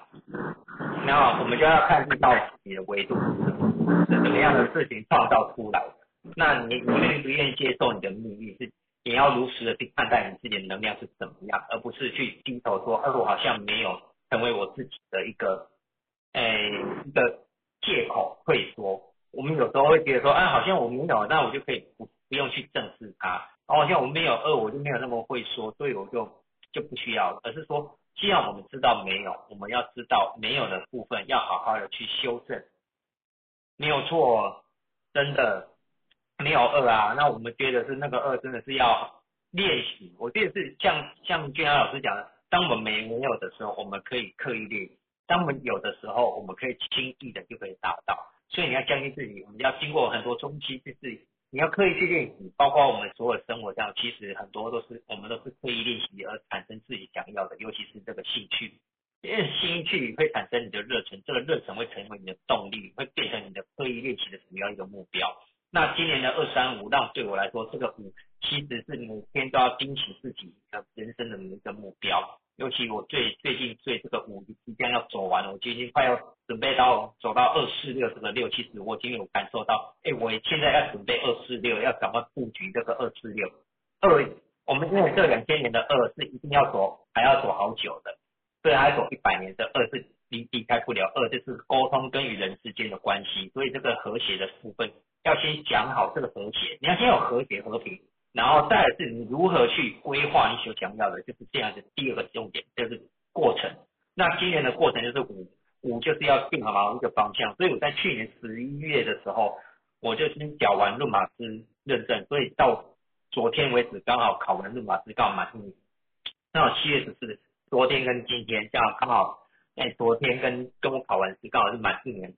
然后我们就要看到自己的维度是什么样的事情创造出来的。那你你愿不愿意接受你的命运？是你要如实的去看待你自己的能量是怎么样，而不是去低头说，哎，我好像没有成为我自己的一个，诶一个。借口退缩，我们有时候会觉得说，哎，好像我没有，那我就可以不不用去正视它。好像我没有二，我就没有那么会说，所以我就就不需要。而是说，既然我们知道没有，我们要知道没有的部分要好好的去修正，没有错，真的没有恶啊。那我们觉得是那个恶，真的是要练习。我觉得是像像俊安老师讲的，当我们没没有的时候，我们可以刻意练习；当我们有的时候，我们可以轻易的就可以达到。所以你要相信自己，我们要经过很多中期就是。你要刻意去练习，包括我们所有生活上，其实很多都是我们都是刻意练习而产生自己想要的，尤其是这个兴趣，因为兴趣会产生你的热忱，这个热忱会成为你的动力，会变成你的刻意练习的主要一个目标。那今年的二三五，浪对我来说，这个五其实是每天都要盯起自己的人生的一个目标。尤其我最最近最这个五即将要走完了，我已经快要准备到走到二四六这个六，其实我已经有感受到，哎，我现在要准备二四六，要怎么布局这个二四六。二，我们因为这两千年的二是一定要走，还要走好久的，所以还要走一百年的二是离离开不了。二就是沟通跟与人之间的关系，所以这个和谐的部分要先讲好这个和谐，你要先有和谐和平。然后再是你如何去规划你所想要的，就是这样的第二个重点，就是过程。那今年的过程就是五五就是要定好一个方向。所以我在去年十一月的时候，我就先缴完论马师认证，所以到昨天为止刚好考完论马师刚好满一年。刚好七月十四，昨天跟今天这样刚好，哎，昨天跟跟我考完试刚好是满一年。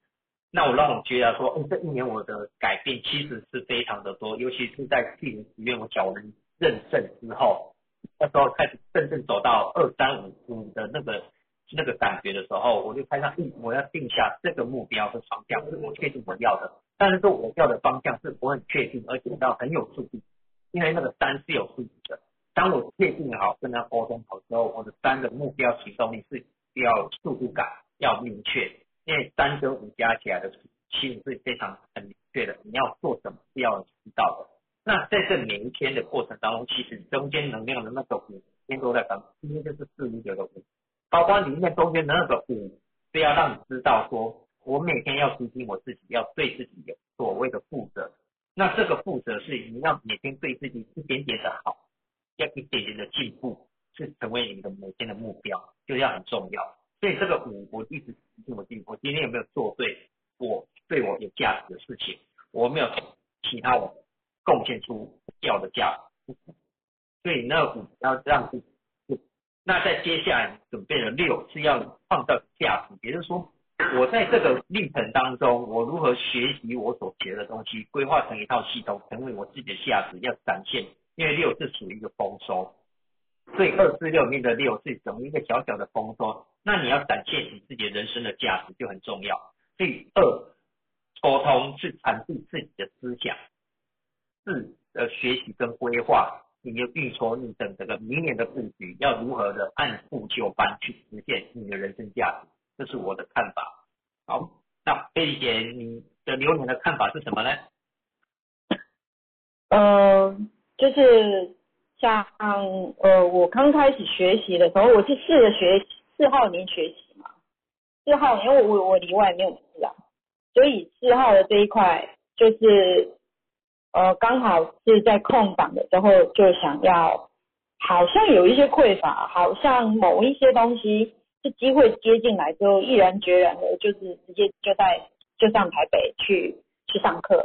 那我让我觉得说，嗯，这一年我的改变其实是非常的多，尤其是在去年十月我缴完认证之后，那时候开始真正走到二三五五的那个那个感觉的时候，我就开始定我要定下这个目标和方向，是我确定我要的。但是说我要的方向是我很确定，而且要很有数据，因为那个三是有数据的。当我确定好跟他沟通好之后，我的三的目标行动力是要有速度感，要明确。因为三跟五加起来的其实是非常很明确的，你要做什么是要知道的。那在这每一天的过程当中，其实中间能量的那个五天都在等，今天就是四五九的五，包括里面中间的那个五是要让你知道说，我每天要提醒我自己，要对自己有所谓的负责。那这个负责是你要每天对自己一点点的好，要一点点的进步，是成为你的每天的目标，就要很重要。所以这个五，我一直提醒我自己，我今天有没有做对我对我有价值的事情？我没有其他我贡献出要的价值。所以那五要让自己，那在接下来准备的六是要创造价值，也就是说，我在这个历程当中，我如何学习我所学的东西，规划成一套系统，成为我自己的价值要展现。因为六是属于一个丰收，所以二四六里面的六是等于一个小小的丰收。那你要展现你自己人生的价值就很重要。第二，沟通是传递自己的思想。四，呃，学习跟规划，你的运筹你等这个明年的布局要如何的按部就班去实现你的人生价值，这是我的看法。好，那贝丽姐，你的流年的看法是什么呢？嗯，就是像呃，我刚开始学习的时候，我是试着学。四号年学习嘛，四号因为我我里外没有四啊，所以四号的这一块就是呃刚好是在空档的时候就想要，好像有一些匮乏，好像某一些东西是机会接进来之后，毅然决然的就是直接就在就上台北去去上课，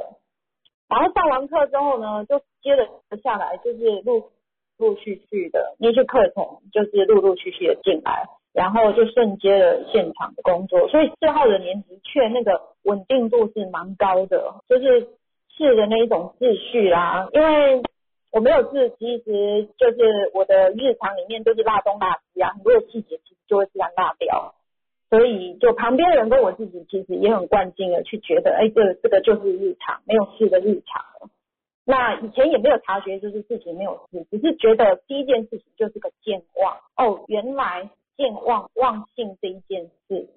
然后上完课之后呢，就接着下来就是录陆续续的那些课程就是陆陆续续的进来。然后就瞬接了现场的工作，所以四号的年的确那个稳定度是蛮高的，就是是的那一种秩序啦。因为我没有字，其实就是我的日常里面都是拉东拉西啊，很多的细节其实就会自然落掉。所以就旁边人跟我自己其实也很惯性的去觉得，哎，这这个就是日常，没有事的日常。那以前也没有察觉，就是事情没有事，只是觉得第一件事情就是个健忘。哦，原来。健忘忘性这一件事，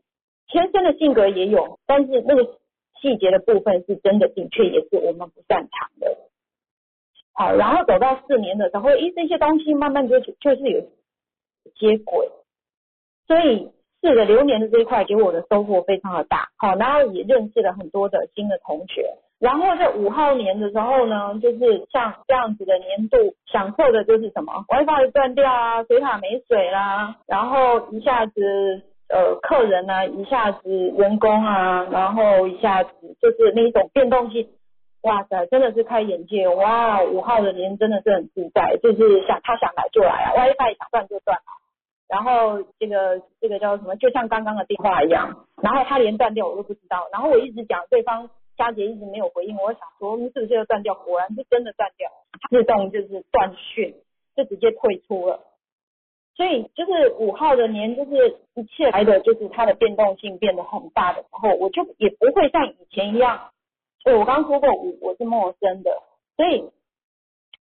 天生的性格也有，但是那个细节的部分是真的，的确也是我们不擅长的。好，然后走到四年的时候，诶，这些东西慢慢就就是有接轨，所以四个流年的这一块给我的收获非常的大。好，然后也认识了很多的新的同学，然后在五号年的时候呢，就是像这样子的年度，享受的就是什么 WiFi 断掉啊，水塔没水啦，然后一下子呃客人呢，一下子员工啊，然后一下子就是那种变动性，哇塞，真的是开眼界哇！五号的年真的是很自在，就是想他想来就来啊，WiFi 想断就断啊。然后这个这个叫什么？就像刚刚的电话一样，然后他连断掉我都不知道，然后我一直讲对方。佳杰一直没有回应，我想说是不是要断掉？果然是真的断掉，自动就是断讯，就直接退出了。所以就是五号的年，就是一切来的就是它的变动性变得很大的时候，我就也不会像以前一样。我刚刚说过我我是陌生的，所以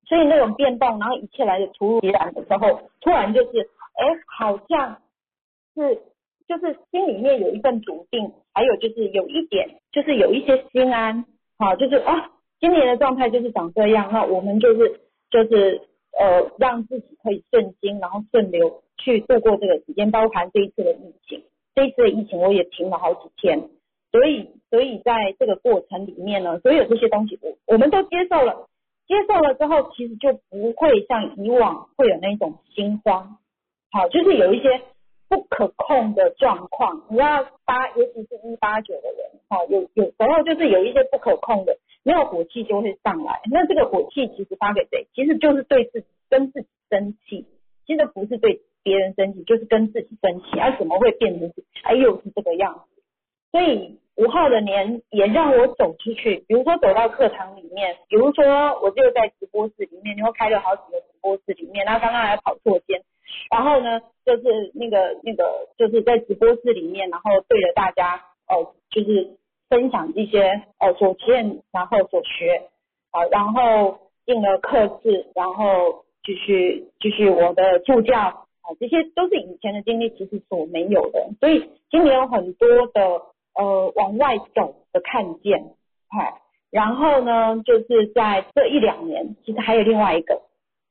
所以那种变动，然后一切来的突如其来的时候，突然就是哎，好像是。就是心里面有一份笃定，还有就是有一点，就是有一些心安，好，就是啊，今年的状态就是长这样，那我们就是就是呃，让自己可以顺心，然后顺流去度过这个时间，包含这一次的疫情，这一次的疫情我也停了好几天，所以所以在这个过程里面呢，所有这些东西我我们都接受了，接受了之后，其实就不会像以往会有那种心慌，好，就是有一些。不可控的状况，你要八，尤其是一八九的人，哈，有有时候就是有一些不可控的，没有火气就会上来。那这个火气其实发给谁？其实就是对自己跟自己生气，其实不是对别人生气，就是跟自己生气。啊，怎么会变成哎又是这个样子？所以五号的年也让我走出去，比如说走到课堂里面，比如说我就在直播室里面，然后开了好几个直播室里面，然后刚刚还跑错间。然后呢，就是那个那个，就是在直播室里面，然后对着大家哦，就是分享一些哦所见，然后所学，好，然后进了课室，然后继续继续我的助教，啊，这些都是以前的经历，其实所没有的，所以今年有很多的呃往外走的看见，嗨，然后呢，就是在这一两年，其实还有另外一个，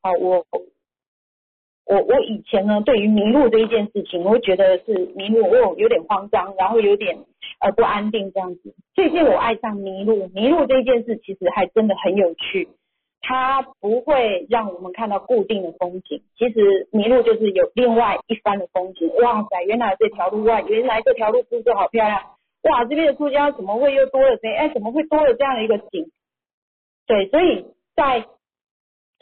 好，我。我我以前呢，对于迷路这一件事情，我会觉得是迷路，我有点慌张，然后有点呃不安定这样子。最近我爱上迷路，迷路这一件事其实还真的很有趣，它不会让我们看到固定的风景，其实迷路就是有另外一番的风景。哇塞，原来这条路哇，原来这条路铺设好漂亮，哇，这边的出家怎么会又多了这？哎，怎么会多了这样的一个景？对，所以在。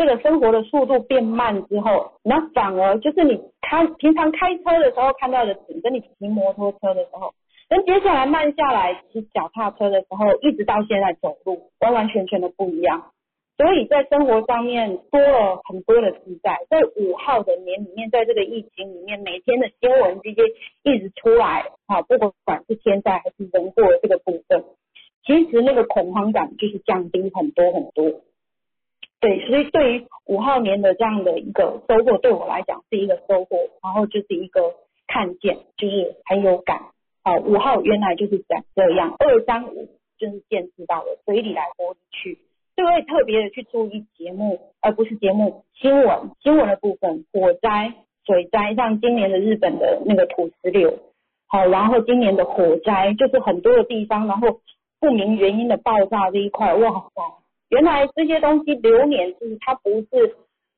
这个生活的速度变慢之后，那反而就是你开平常开车的时候看到的景，跟你骑摩托车的时候，跟接下来慢下来骑脚踏车的时候，一直到现在走路，完完全全的不一样。所以在生活上面多了很多的自在。在五号的年里面，在这个疫情里面，每天的新闻这些一直出来，啊，不管是天灾还是人祸这个部分，其实那个恐慌感就是降低很多很多。对，所以对于五号年的这样的一个收获，对我来讲是一个收获，然后就是一个看见，就是很有感。好，五号原来就是这样，这样二三五就是见识到了水里来火里去，就会特别的去注意节目，而不是节目新闻新闻的部分，火灾、水灾，像今年的日本的那个土石流，好，然后今年的火灾就是很多的地方，然后不明原因的爆炸这一块，哇塞！原来这些东西流年就是它不是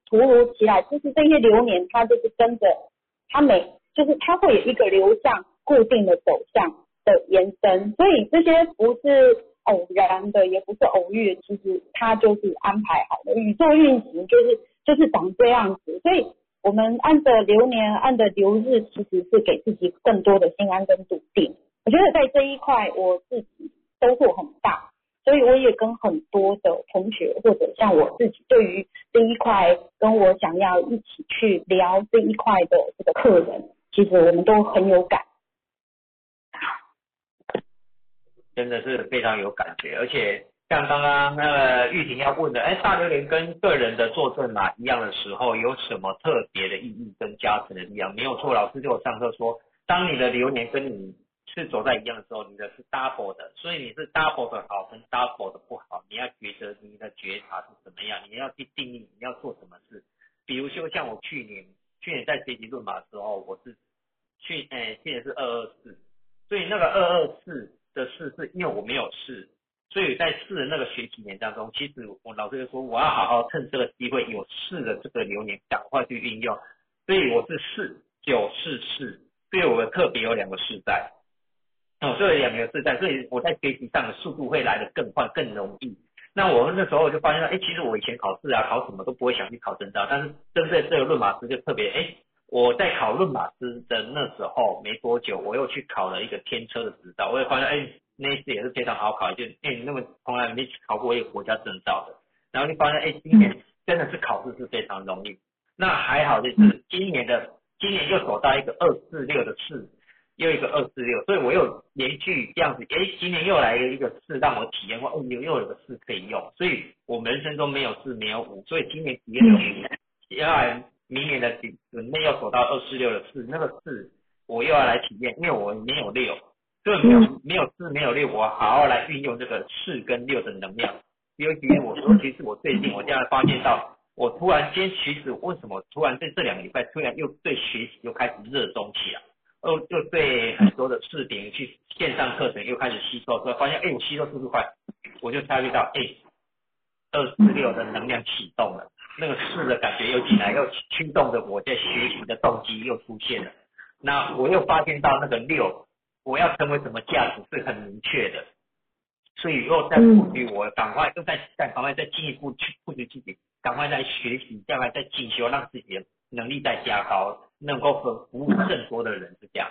突如其来，就是这些流年它就是跟着它每就是它会有一个流向固定的走向的延伸，所以这些不是偶然的，也不是偶遇，其实它就是安排好的。宇宙运行就是就是长这样子，所以我们按着流年按着流日，其实是给自己更多的心安跟笃定。我觉得在这一块我自己收获很大。所以我也跟很多的同学，或者像我自己，对于这一块跟我想要一起去聊这一块的这个客人，其实我们都很有感，真的是非常有感觉。而且像刚刚那个玉婷要问的，哎，大榴莲跟个人的作证码一样的时候，有什么特别的意义跟加成的力量？没有错，老师就有上课说，当你的流年跟你。是走在一样的时候，你的是 double 的，所以你是 double 的好跟 double 的不好，你要觉得你的觉察是怎么样，你要去定义你要做什么事。比如说像我去年，去年在学习论马的时候，我是去，诶，去年是二二四，所以那个二二四的四是因为我没有事，所以在试的那个学习年当中，其实我老师就说我要好好趁这个机会有试的这个流年赶快去运用，所以我是四九四四，所以我特别有两个四在，哦，所以两个是在，所以我在学习上的速度会来得更快更容易。那我那时候就发现，哎，其实我以前考试啊，考什么都不会想去考证照，但是针对这个论马师就特别，哎，我在考论马师的那时候没多久，我又去考了一个天车的执照，我也发现，哎，那一次也是非常好考，就，哎，那么从来没考过一个国家证照的，然后就发现，哎，今年真的是考试是非常容易，那还好就是今年的，今年又走到一个二四六的四。又一个二四六，所以我又连续这样子，哎，今年又来了一个四，让我体验过，哦，又又有个四可以用，所以我们人生中没有四，没有五，所以今年体验了五，接下来明年的准备要走到二四六的四，那个四我又要来体验，因为我没有六，所以没有没有四没有六，我好好来运用这个四跟六的能量。尤其是我说，其实我最近我这样发现到，我突然间其实为什么突然在这两个礼拜突然又对学习又开始热衷起来。又又对很多的视频去线上课程又开始吸收，所以发现哎，我吸收速度快，我就察觉到哎，二四六的能量启动了，那个四的感觉又进来，又驱动着我在学习的动机又出现了。那我又发现到那个六，我要成为什么价值是很明确的，所以又在布局，我赶快又在在赶快再进一步去布局自己，赶快在学习，将来在进修，让自己的能力再加高。能够服服务更多的人是这样，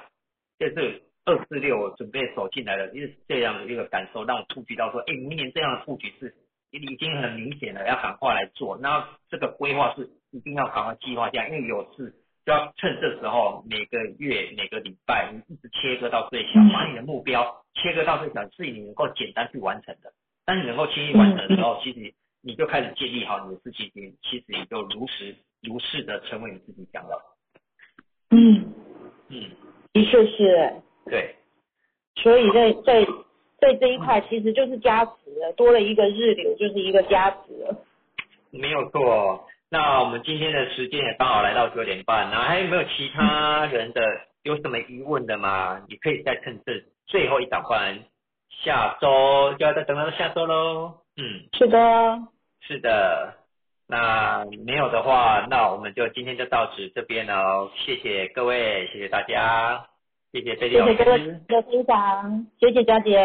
这是二四六准备走进来的，就是这样的一个感受，让我触及到说，哎，明年这样的布局是已经很明显了，要赶快来做。那这个规划是一定要赶快计划下，因为有事就要趁这时候，每个月每个礼拜你一直切割到最小，把你的目标切割到最小，是你能够简单去完成的。当你能够轻易完成的时候，其实你就开始建立好你的事情，其实也就如实如是的成为你自己想要。嗯嗯，的确是。对。所以在在在这一块，其实就是加持了，多了一个日流，就是一个加持了。没有错。那我们今天的时间也刚好来到九点半，那还有没有其他人的有什么疑问的吗？你可以再趁这最后一档班，下周就要再等到下周喽。嗯，是的。是的。那没有的话，那我们就今天就到此这边喽。谢谢各位，谢谢大家，谢谢贝利，谢谢各位的分享，谢谢佳姐。